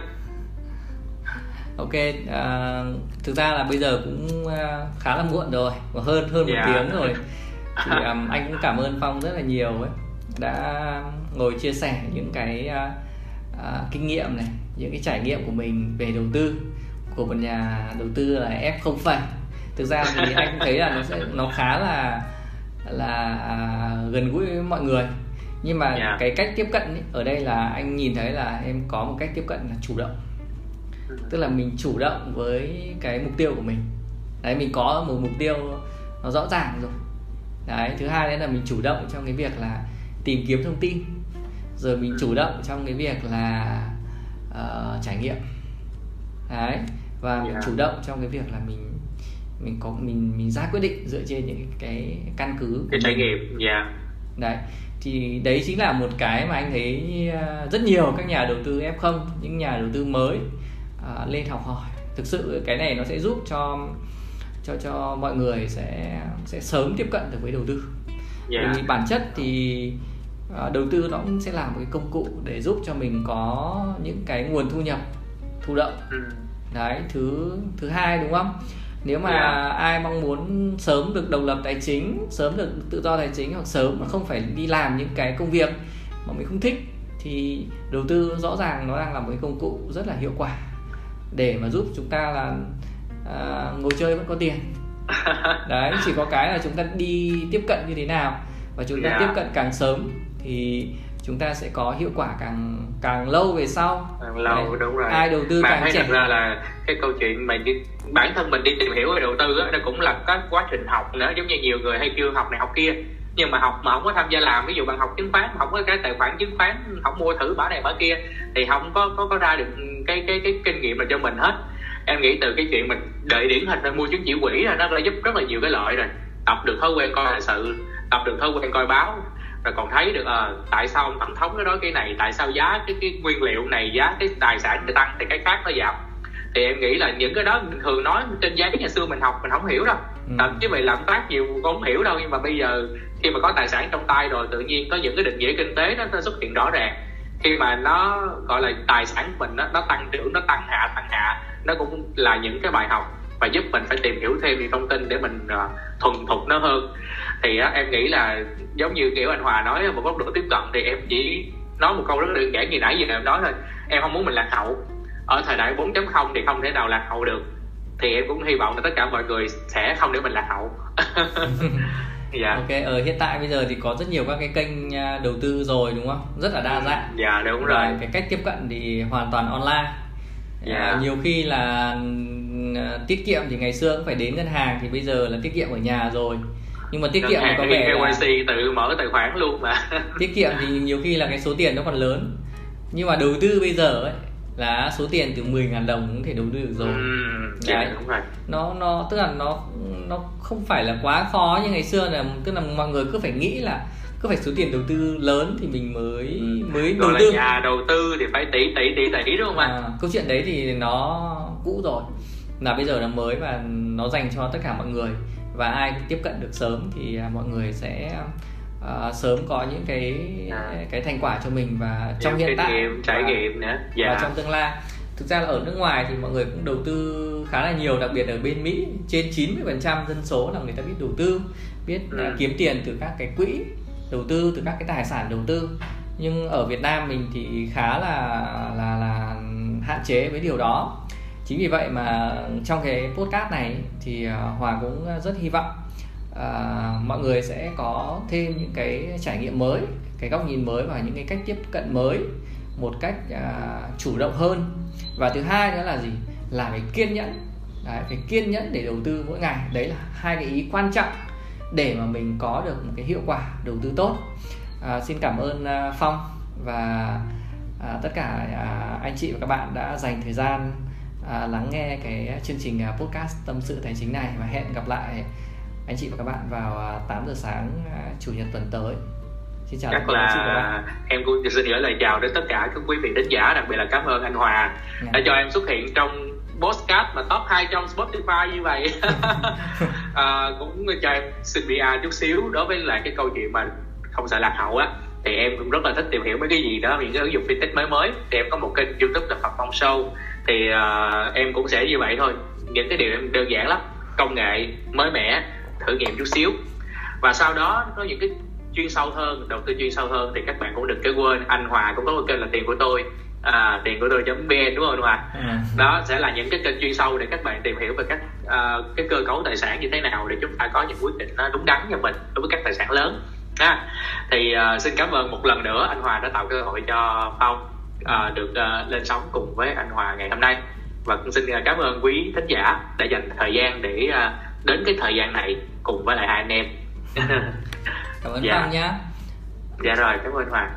S1: ok à, thực ra là bây giờ cũng à, khá là muộn rồi hơn hơn một yeah. Dạ. tiếng rồi thì um, anh cũng cảm ơn phong rất là nhiều ấy đã ngồi chia sẻ những cái uh, uh, kinh nghiệm này những cái trải nghiệm của mình về đầu tư của một nhà đầu tư là f không phải thực ra thì anh thấy là nó sẽ nó khá là là uh, gần gũi với mọi người. Nhưng mà yeah. Dạ. cái cách tiếp cận ấy, ở đây là anh nhìn thấy là em có một cách tiếp cận là chủ động. Tức là mình chủ động với cái mục tiêu của mình. Đấy mình có một mục tiêu nó rõ ràng rồi. Đấy thứ hai nữa là mình chủ động trong cái việc là tìm kiếm thông tin. Rồi mình chủ động trong cái việc là uh, trải nghiệm. Đấy và yeah. mình chủ động trong cái việc là mình mình có mình mình ra quyết định dựa trên những cái căn cứ
S2: cái trải nghiệm dạ yeah.
S1: đấy thì đấy chính là một cái mà anh thấy ờ, rất nhiều các nhà đầu tư F0 những nhà đầu tư mới uh, lên học hỏi thực sự cái này nó sẽ giúp cho cho cho mọi người sẽ sẽ sớm tiếp cận được với đầu tư yeah. Vì bản chất thì uh, đầu tư nó cũng sẽ là một cái công cụ để giúp cho mình có những cái nguồn thu nhập thụ động ừ. đấy thứ thứ hai đúng không nếu mà yeah. Dạ. ai mong muốn sớm được độc lập tài chính sớm được tự do tài chính hoặc sớm mà không phải đi làm những cái công việc mà mình không thích thì đầu tư rõ ràng nó đang là một cái công cụ rất là hiệu quả để mà giúp chúng ta là à, ngồi chơi vẫn có tiền đấy chỉ có cái là chúng ta đi tiếp cận như thế nào và chúng ta yeah. tiếp cận càng sớm thì chúng ta sẽ có hiệu quả càng càng lâu về sau.
S2: Càng lâu Đấy. đúng rồi.
S1: Ai đầu tư
S2: mà
S1: càng
S2: thấy
S1: trẻ
S2: thật ra là cái câu chuyện mà đi, bản thân mình đi tìm hiểu về đầu tư á nó cũng là cái quá trình học nữa giống như nhiều người hay kêu học này học kia. Nhưng mà học mà không có tham gia làm ví dụ bạn học chứng khoán không có cái tài khoản chứng khoán không mua thử mã này mã kia thì không có có có ra được cái cái cái kinh nghiệm nào cho mình hết. Em nghĩ từ cái chuyện mình đợi điển hình là mua chứng chỉ quỹ là nó đã giúp rất là nhiều cái lợi rồi. Tập được thói quen coi sự tập được thói quen coi báo rồi còn thấy được à, tại sao ông tổng thống nó nói cái này tại sao giá cái cái nguyên liệu này giá cái tài sản nó tăng thì cái khác nó giảm? Thì em nghĩ là những cái đó bình thường nói trên giấy ngày xưa mình học mình không hiểu đâu. Ừ. thậm chí về lạm phát nhiều con không hiểu đâu nhưng mà bây giờ khi mà có tài sản trong tay rồi tự nhiên có những cái định nghĩa kinh tế nó, nó xuất hiện rõ ràng. Khi mà nó gọi là tài sản của mình nó, nó tăng trưởng nó tăng hạ tăng hạ nó cũng là những cái bài học và giúp mình phải tìm hiểu thêm những thông tin để mình uh, thuần thục nó hơn. Thì uh, em nghĩ là giống như kiểu anh Hòa nói một góc độ tiếp cận thì em chỉ nói một câu rất đơn giản như nãy giờ em nói thôi. Em không muốn mình lạc hậu. Ở thời đại 4.0 thì không thể nào lạc hậu được. Thì em cũng hy vọng là tất cả mọi người sẽ không để mình lạc hậu.
S1: Dạ. Ok ở ờ, hiện tại bây giờ thì có rất nhiều các cái kênh à, đầu tư rồi đúng không? Rất là đa dạng.
S2: Dạ đúng rồi.
S1: Và cái cách tiếp cận thì hoàn toàn online dạ. à, nhiều khi là à, tiết kiệm thì ngày xưa cũng phải đến ngân hàng thì bây giờ là tiết kiệm ở nhà rồi nhưng mà tiết kiệm thì có vẻ
S2: là tự mở tài khoản luôn mà
S1: tiết kiệm thì nhiều khi là cái số tiền nó còn lớn nhưng mà đầu tư bây giờ ấy là số tiền từ 10.000 đồng cũng thể đầu tư được rồi. Ừ,
S2: Đấy. đúng rồi.
S1: Nó nó tức là nó nó không phải là quá khó như ngày xưa là tức là mọi người cứ phải nghĩ là cứ phải số tiền đầu tư lớn thì mình mới mới
S2: đầu tư. nhà đầu tư thì phải tỷ tỷ tỷ tỷ đúng không ạ? À,
S1: câu chuyện đấy thì nó cũ rồi. Là bây giờ là mới và nó dành cho tất cả mọi người và ai tiếp cận được sớm thì à, mọi người sẽ uh, sớm có những cái à. cái thành quả cho mình và trong hiện tại
S2: nghiệm, trải và, nghiệm nữa
S1: dạ. và trong tương lai thực ra là ở nước ngoài thì mọi người cũng đầu tư khá là nhiều đặc biệt ở bên Mỹ trên 90% dân số là người ta biết đầu tư biết ừ. uh, kiếm tiền từ các cái quỹ đầu tư từ các cái tài sản đầu tư. Nhưng ở Việt Nam mình thì khá là là là hạn chế với điều đó. Chính vì vậy mà trong cái podcast này thì à, Hòa cũng rất hy vọng à, mọi người sẽ có thêm những cái trải nghiệm mới cái góc nhìn mới và những cái cách tiếp cận mới một cách à, chủ động hơn. Và thứ hai nữa là gì? Là phải kiên nhẫn. Đấy, phải kiên nhẫn để đầu tư mỗi ngày. Đấy là hai cái ý quan trọng để mà mình có được một cái hiệu quả đầu tư tốt à, xin cảm ơn uh, phong và à, tất cả à, anh chị và các bạn đã dành thời gian à, lắng nghe cái chương trình à, podcast tâm sự tài chính này và hẹn gặp lại anh chị và các bạn vào 8 à, giờ sáng à, chủ nhật tuần tới
S2: xin chào chắc là em cũng xin gửi lời chào đến tất cả các quý vị đánh giả đặc biệt là cảm ơn anh Hòa yeah. Dạ. đã cho em xuất hiện trong podcast mà top 2 trong Spotify như vậy. À, cũng cho em xin PR chút xíu. Đối với lại cái câu chuyện mà không sợ lạc hậu á thì em cũng rất là thích tìm hiểu mấy cái gì đó những cái ứng dụng fintech mới mới. Thì em có một kênh youtube là Phạm Phong Show. Thì uh, em cũng sẽ như vậy thôi. Những cái điều em đơn giản lắm. Công nghệ mới mẻ thử nghiệm chút xíu. Và sau đó có những cái chuyên sâu hơn đầu tư chuyên sâu hơn thì các bạn cũng đừng cái quên anh Hòa cũng có một kênh là tiền của tôi à, tiền của tôi vn đúng không Hòa à. đó sẽ là những cái kênh chuyên sâu để các bạn tìm hiểu về các uh, cái cơ cấu tài sản như thế nào để chúng ta có những quyết định nó đúng đắn cho mình đối với các tài sản lớn. À, thì uh, xin cảm ơn một lần nữa anh Hòa đã tạo cơ hội cho Phong uh, được uh, lên sóng cùng với anh Hòa ngày hôm nay. Và cũng xin cảm ơn quý thính giả đã dành thời gian để uh, đến cái thời gian này cùng với lại hai anh em.
S1: Cảm ơn dạ. Phong nhé
S2: dạ rồi cảm ơn Hoàng